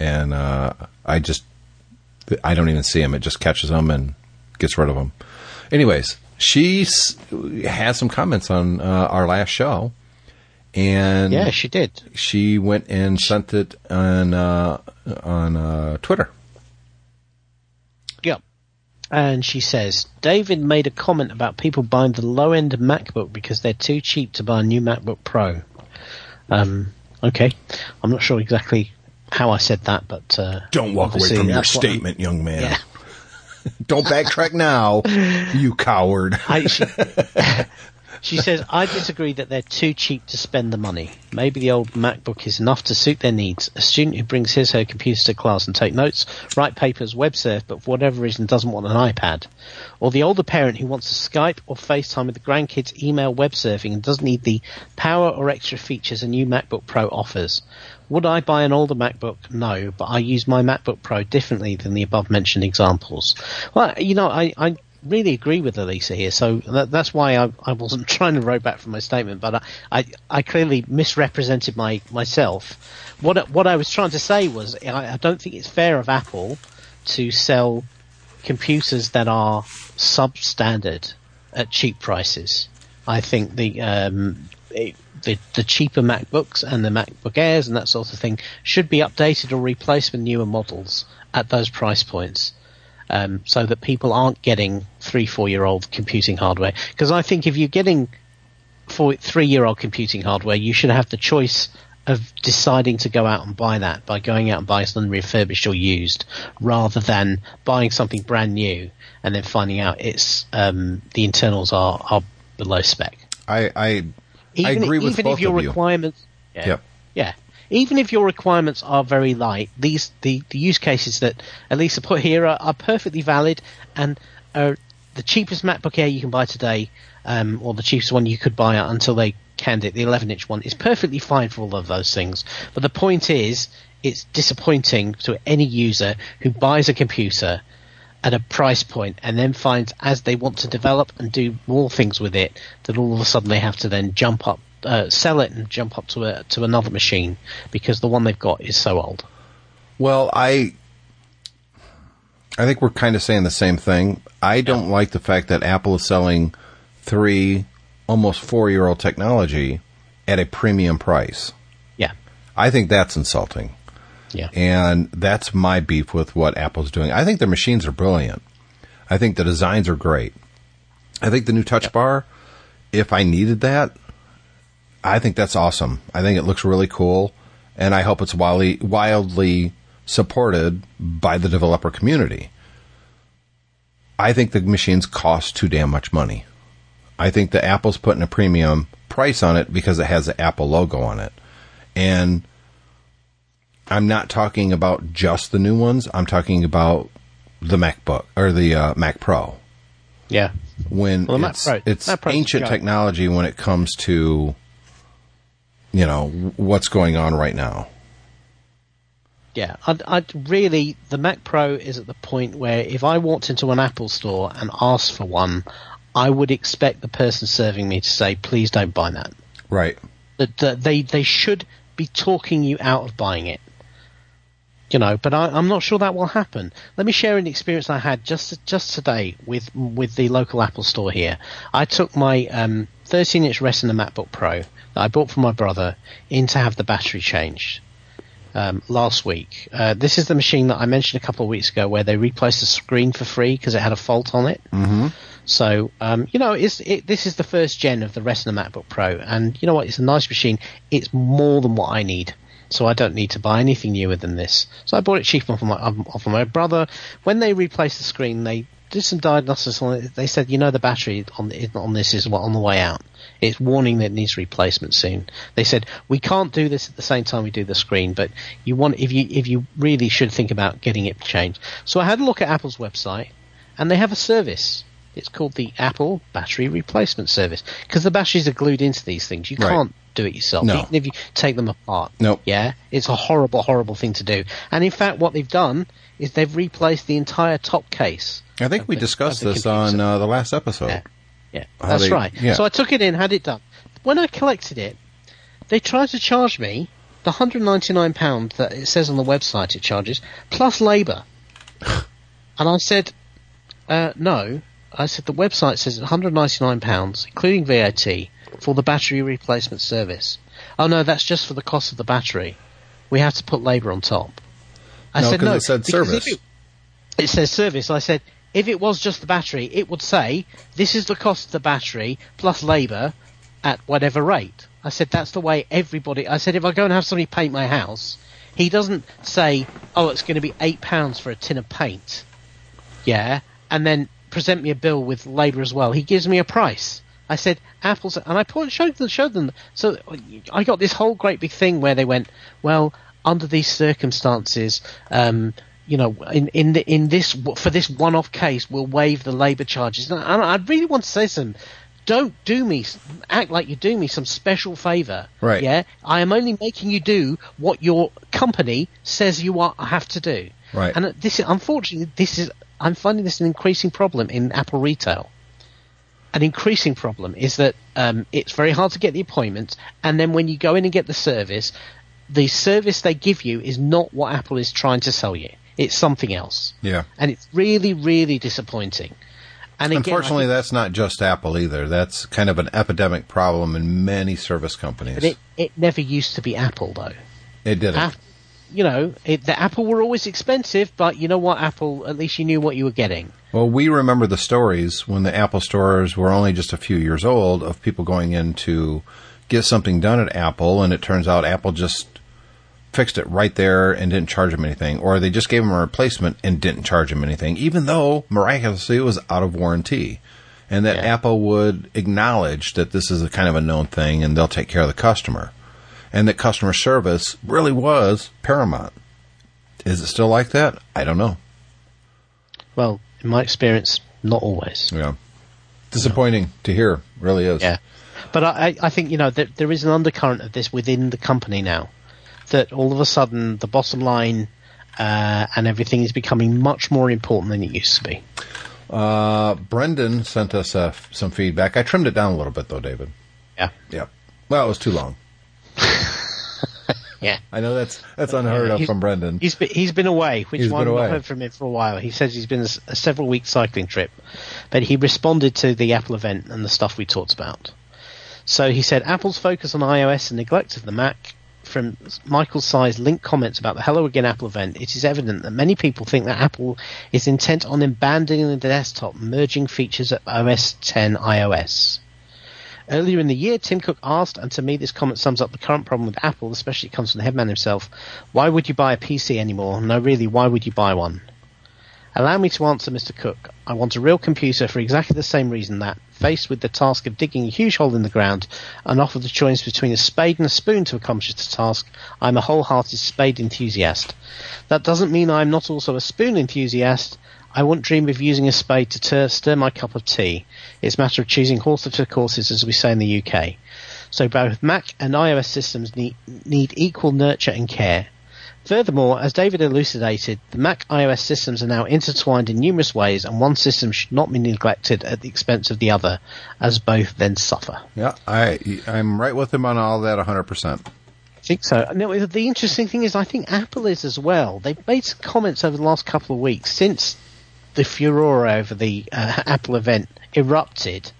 and uh, I just I don't even see them. It just catches them and gets rid of them. Anyways, she had some comments on uh, our last show, and Yeah, she did. she went and sent it on uh, on uh, Twitter. Yep. And she says, David made a comment about people buying the low end MacBook because they're too cheap to buy a new MacBook Pro. Um, okay. I'm not sure exactly how I said that, but. Uh, Don't walk away from your what I'm- statement, young man. Yeah. Don't backtrack now, you coward. I, she, she says, I disagree that they're too cheap to spend the money. Maybe the old MacBook is enough to suit their needs. A student who brings his or her computer to class and take notes, write papers, web surf, but for whatever reason doesn't want an iPad. Or the older parent who wants to Skype or FaceTime with the grandkids, email, web surfing, and doesn't need the power or extra features a new MacBook Pro offers. Would I buy an older MacBook? No, but I use my MacBook Pro differently than the above mentioned examples. Well, you know, I, I really agree with Elisa here, so that, that's why I, I wasn't trying to row back from my statement, but I, I, I clearly misrepresented my myself. What what I was trying to say was I, I don't think it's fair of Apple to sell computers that are substandard at cheap prices. I think the um, it, the the cheaper MacBooks and the MacBook Airs and that sort of thing should be updated or replaced with newer models at those price points, um, so that people aren't getting three four year old computing hardware. Because I think if you're getting four three year old computing hardware, you should have the choice of deciding to go out and buy that by going out and buying something refurbished or used, rather than buying something brand new and then finding out it's um, the internals are, are below spec. I I, Even, I agree with even both if your of you. requirements, yeah, yeah, even if your requirements are very light, these the, the use cases that Elisa put here are, are perfectly valid and are the cheapest MacBook Air you can buy today, um, or the cheapest one you could buy until they canned it, the 11 inch one, is perfectly fine for all of those things. But the point is, it's disappointing to any user who buys a computer at a price point and then finds as they want to develop and do more things with it that all of a sudden they have to then jump up uh, sell it and jump up to a to another machine because the one they've got is so old Well, I I think we're kind of saying the same thing. I don't like the fact that Apple is selling three, almost four year old technology at a premium price. yeah I think that's insulting. Yeah And that's my beef with what Apple's doing. I think their machines are brilliant. I think the designs are great. I think the new touch bar, if I needed that, I think that's awesome. I think it looks really cool. And I hope it's wildly, wildly supported by the developer community. I think the machines cost too damn much money. I think that Apple's putting a premium price on it because it has the Apple logo on it. And I'm not talking about just the new ones. I'm talking about the MacBook or the uh, Mac Pro. Yeah. When Well, the Mac it's, Pro- it's Mac ancient technology when it comes to, you know, what's going on right now. Yeah, I'd, I'd really the Mac Pro is at the point where if I walked into an Apple store and asked for one, I would expect the person serving me to say, "Please don't buy that." Right. That that they they should be talking you out of buying it. You know, but I, I'm not sure that will happen. Let me share an experience I had just just today with with the local Apple store here. I took my um, 13-inch Retina MacBook Pro that I bought for my brother in to have the battery changed um, last week. Uh, this is the machine that I mentioned a couple of weeks ago where they replaced the screen for free because it had a fault on it. Mm-hmm. So, um, you know, it's, it, this is the first gen of the Retina MacBook Pro, and you know what? It's a nice machine. It's more than what I need. So I don't need to buy anything newer than this. So I bought it cheap of my, off of my brother. When they replaced the screen, they did some diagnosis on it. They said, you know, the battery on, on this is on the way out. It's warning that it needs replacement soon. They said we can't do this at the same time we do the screen, but you want if you if you really should think about getting it changed. So I had a look at Apple's website, and they have a service. It's called the Apple Battery Replacement Service because the batteries are glued into these things. You Right. can't do it yourself, No. even if you take them apart. Nope. Yeah, it's a horrible, horrible thing to do. And in fact, what they've done is they've replaced the entire top case. I think we the- discussed this computer. on uh, the last episode. Yeah. Yeah, that's they- right. yeah. So I took it in, had it done. When I collected it, they tried to charge me the £199 that it says on the website it charges, plus labour. and I said, uh, no. I said the website says £199, including VAT, for the battery replacement service. Oh no, that's just for the cost of the battery. We have to put labour on top. I No, said no. it said service. it- it says service. I said, if it was just the battery, it would say, this is the cost of the battery plus labour at whatever rate. I said, that's the way everybody, I said, if I go and have somebody paint my house, he doesn't say, oh, it's going to be eight pounds for a tin of paint. Yeah. And then present me a bill with labour as well. He gives me a price. I said, Apple's, and I showed them, showed them. So I got this whole great big thing where they went, well, under these circumstances, um, you know, in in the, in this for this one-off case, we'll waive the labour charges. And I, I really want to say to them, don't do me, act like you're doing me some special favour. Right. Yeah. I am only making you do what your company says you are, have to do. Right. And this, is, unfortunately, this is I'm finding this an increasing problem in Apple retail. An increasing problem is that um, it's very hard to get the appointments, and then when you go in and get the service, the service they give you is not what Apple is trying to sell you. It's something else, Yeah. and it's really, really disappointing. And again, Unfortunately, that's not just Apple either. That's kind of an epidemic problem in many service companies. but it, it never used to be Apple though. it didn't. Ap- you know, it, the Apple were always expensive, but you know what, Apple, at least you knew what you were getting. Well, we remember the stories when the Apple stores were only just a few years old of people going in to get something done at Apple, and it turns out Apple just fixed it right there and didn't charge them anything, or they just gave them a replacement and didn't charge them anything, even though miraculously it was out of warranty. And that Yeah. Apple would acknowledge that this is a kind of a known thing and they'll take care of the customer. And that customer service really was paramount. Is it still like that? I don't know. Well, in my experience, not always. Yeah. Disappointing to hear, really is. Yeah, but I, I think you know that there is an undercurrent of this within the company now. That all of a sudden the bottom line uh, and everything is becoming much more important than it used to be. Uh, Brendan sent us uh, some feedback. I trimmed it down a little bit, though, David. Yeah, Yeah. Well, it was too long. yeah. I know that's that's unheard of He's- from Brendan. He's been, he's been away, which He's one I've heard from him for a while. He says he's been a several week cycling trip, but he responded to the Apple event and the stuff we talked about. So he said Apple's focus on iOS and neglect of the Mac. From Michael Tsai's linked comments about the Hello Again Apple event, it is evident that many people think that Apple is intent on abandoning the desktop, merging features of OS 10 iOS. Earlier in the year, Tim Cook asked, and to me this comment sums up the current problem with Apple, especially it comes from the headman himself, why would you buy a PC anymore? No, really, why would you buy one? Allow me to answer Mr. Cook. I want a real computer for exactly the same reason that, faced with the task of digging a huge hole in the ground and offered the choice between a spade and a spoon to accomplish the task, I'm a wholehearted spade enthusiast. That doesn't mean I'm not also a spoon enthusiast. I wouldn't dream of using a spade to ter- stir my cup of tea. It's a matter of choosing horses for courses, as we say in the UK. So both Mac and iOS systems need, need equal nurture and care. Furthermore, as David elucidated, the Mac iOS systems are now intertwined in numerous ways, and one system should not be neglected at the expense of the other, as both then suffer. Yeah, I I'm right with him on all that 100%. I think so. No, the interesting thing is, I think Apple is as well. They've made some comments over the last couple of weeks since the furore over the uh, Apple event erupted.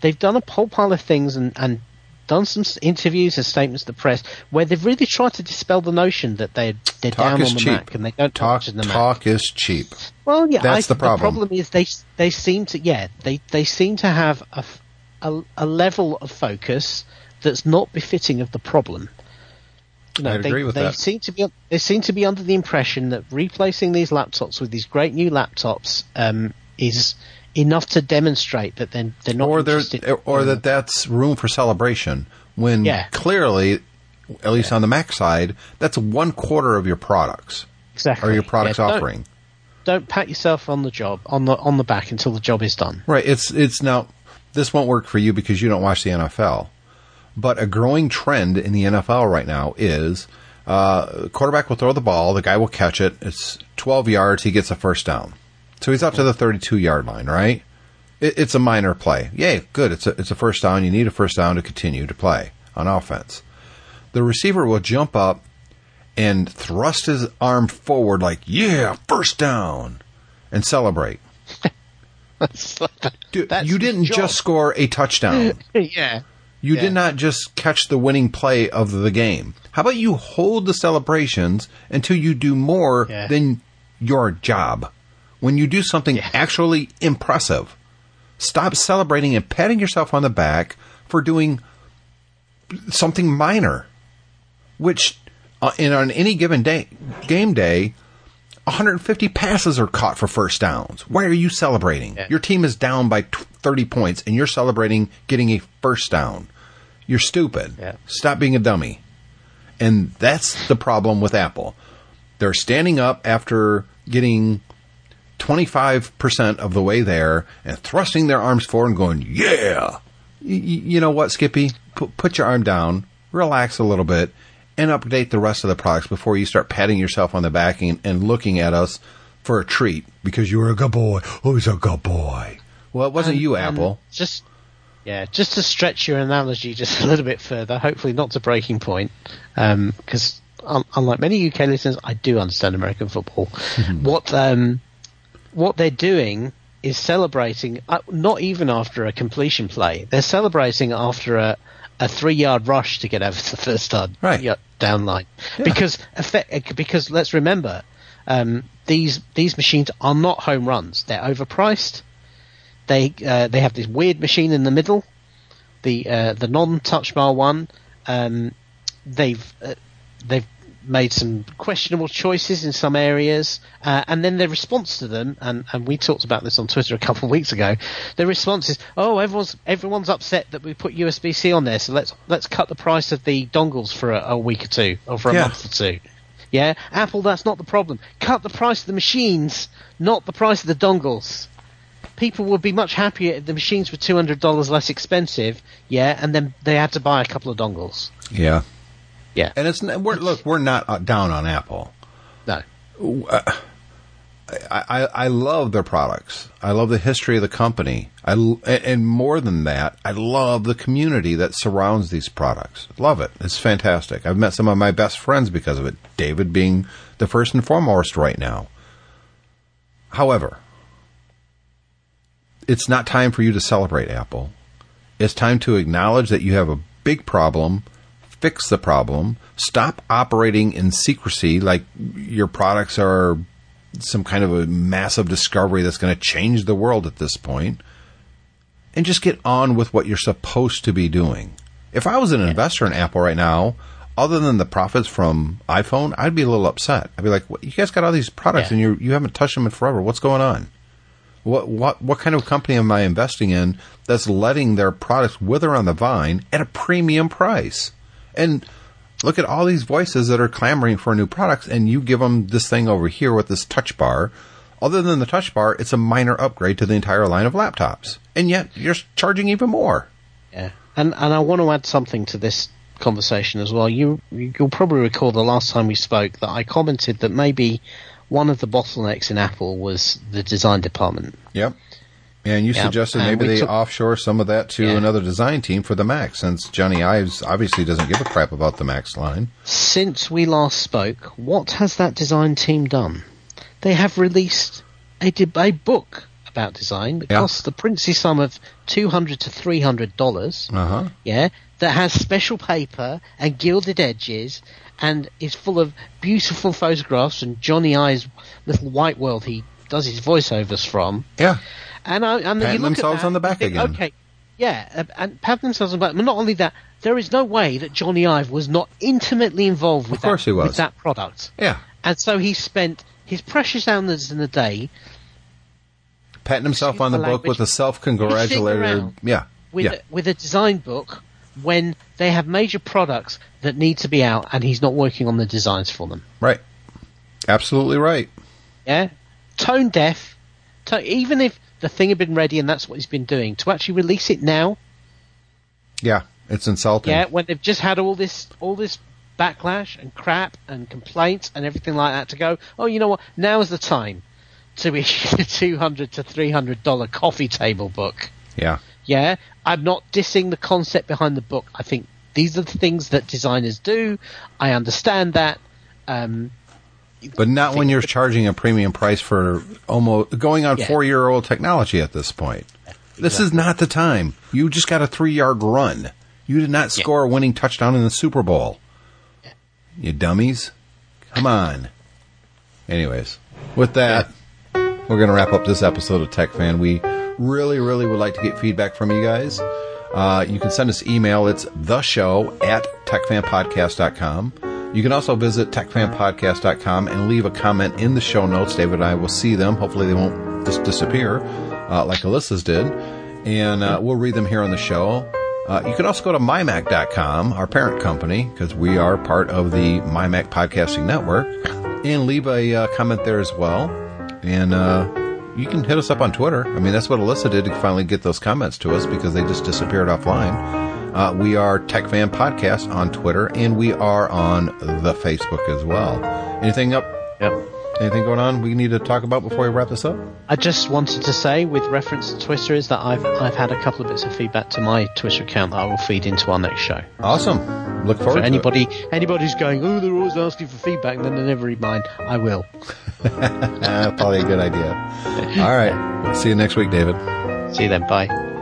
They've done a whole pile of things and, and done some interviews and statements to the press where they've really tried to dispel the notion that they're they're Talk down on the cheap. Mac and they don't Talk touch the Mac. talk is cheap. Well, yeah, That's I, the problem. The problem is they they seem to yeah they they seem to have a a level of focus that's not befitting of the problem. I'd they, agree with they that. seem to be they seem to be under the impression that replacing these laptops with these great new laptops um, is enough to demonstrate that they're they're not or interested. or that that's room for celebration when Yeah. clearly, at least on the Mac side, that's one quarter of your products exactly or your products Yeah, don't- offering. Don't pat yourself on the job on the on the back until the job is done. Right. It's it's now this won't work for you because you don't watch the NFL. But a growing trend in the NFL right now is uh, quarterback will throw the ball, the guy will catch it. It's 12 yards, he gets a first down. So he's up to the 32 yard line, right? It, it's a minor play. Yay, good. It's a it's a first down. You need a first down to continue to play on offense. The receiver will jump up and thrust his arm forward like, "Yeah, first down," and celebrate. Dude, you didn't just score a touchdown. yeah. You Yeah. did not just catch the winning play of the game. How about you hold the celebrations until you do more Yeah. than your job? When you do something Yeah. actually impressive, stop celebrating and patting yourself on the back for doing something minor, which uh, in on any given day game day, 150 passes are caught for first downs. Why are you celebrating? Yeah. Your team is down by t- 30 points and you're celebrating getting a first down. You're stupid. Yeah. Stop being a dummy. And that's the problem with Apple. They're standing up after getting 25% of the way there and thrusting their arms forward and going, yeah. Y- y- you know what, Skippy? Put, put your arm down, relax a little bit, and update the rest of the products before you start patting yourself on the back and, and looking at us for a treat because you were a good boy. He's a good boy. Well, it wasn't And- you, and Apple. Just yeah, just to stretch your analogy just a little bit further, hopefully not to breaking point, because un- unlike many UK listeners, I do understand American football. what um, what they're doing is celebrating, uh, not even after a completion play. They're celebrating after a a three yard rush to get over the first down, Right. down line. Because effe- because let's remember, um, these these machines are not home runs. They're overpriced. They uh, they have this weird machine in the middle, the uh, the non-touch bar one. Um, they've uh, they've made some questionable choices in some areas, uh, and then their response to them, and, and we talked about this on Twitter a couple of weeks ago. Their response is, "Oh, everyone's everyone's upset that we put USB C on there, so let's let's cut the price of the dongles for a, a week or two, or for a Yeah. month or two. Yeah, Apple, that's not the problem. Cut the price of the machines, not the price of the dongles people would be much happier if the machines were two hundred dollars less expensive. Yeah, and then they had to buy a couple of dongles. Yeah. Yeah, And it's we're, look, we're not uh, down on Apple. no, I, I, I love their products. I love the history of the company. I and more than that, I love the community that surrounds these products. Love it. It's fantastic. I've met some of my best friends because of it. David being the first and foremost right now. However, it's not time for you to celebrate Apple. It's time to acknowledge that you have a big problem, fix the problem, stop operating in secrecy like your products are some kind of a massive discovery that's going to change the world at this point, and just get on with what you're supposed to be doing. If I was an investor in Apple right now, other than the profits from iPhone, I'd be a little upset. I'd be like, what, "You guys got all these products Yeah. and you you haven't touched them in forever. What's going on? What what what kind of company am I investing in that's letting their products wither on the vine at a premium price? And look at all these voices that are clamoring for new products, and you give them this thing over here with this touch bar. Other than the touch bar, it's a minor upgrade to the entire line of laptops, and yet you're charging even more. Yeah, and and I want to add something to this conversation as well. You you'll probably recall the last time we spoke that I commented that maybe one of the bottlenecks in Apple was the design department. Yep. And you Yeah, suggested maybe they took- offshore some of that to Yeah. another design team for the Mac, since Jony Ives obviously doesn't give a crap about the Max line. Since we last spoke, what has that design team done? They have released a, a book about design that Yeah. costs the princely sum of two hundred to three hundred dollars. Uh huh. yeah, that has special paper and gilded edges and is full of beautiful photographs and Jony Ive's little white world he does his voiceovers from. Yeah. And, I, and Patting you look at themselves that on the back think, again. Okay, yeah, and pat themselves on the back. But not only that, there is no way that Johnny Ive was not intimately involved with, Of course that, he was. with that product. Yeah. And so he spent his precious hours in the day Patting himself on the the book with a self-congratulatory. Yeah. with yeah. a, with a design book when they have major products that need to be out and he's not working on the designs for them. Right. Absolutely right. Yeah, tone deaf. To, even if the thing had been ready and that's what he's been doing, to actually release it now, Yeah. It's insulting. yeah, when they've just had all this all this backlash and crap and complaints and everything like that, to go, oh, you know what? Now is the time to issue a two hundred to three hundred dollar coffee table book. Yeah. Yeah, I'm not dissing the concept behind the book. I think these are the things that designers do. I understand that. Um, But not when you're charging a premium price for almost going on Yeah. four year old technology at this point. This is not the time. You just got a three yard run. You did not score a winning touchdown in the Super Bowl. You dummies. Come on. Anyways, with that, we're going to wrap up this episode of Tech Fan. We really, really would like to get feedback from you guys. Uh, you can send us email. It's the show at techfanpodcast.com. You can also visit techfanpodcast.com and leave a comment in the show notes. David and I will see them. Hopefully they won't just disappear uh, like Alyssa's did. And uh, we'll read them here on the show. Uh, you can also go to mymac.com, our parent company, because we are part of the MyMac Podcasting Network, and leave a uh, comment there as well. And uh, you can hit us up on Twitter. I mean, that's what Alyssa did to finally get those comments to us because they just disappeared offline. Uh, we are Tech Fan Podcast on Twitter, and we are on the Facebook as well. Anything up? Yep. Anything going on we need to talk about before we wrap this up? I just wanted to say, with reference to Twitter, is that I've I've had a couple of bits of feedback to my Twitter account that I will feed into our next show. Awesome. Look forward For to anybody anybody who's going, oh, they're always asking for feedback, and then they never read mine. I will. it. Probably a good idea. All right. See you next week, David. See you then. Bye.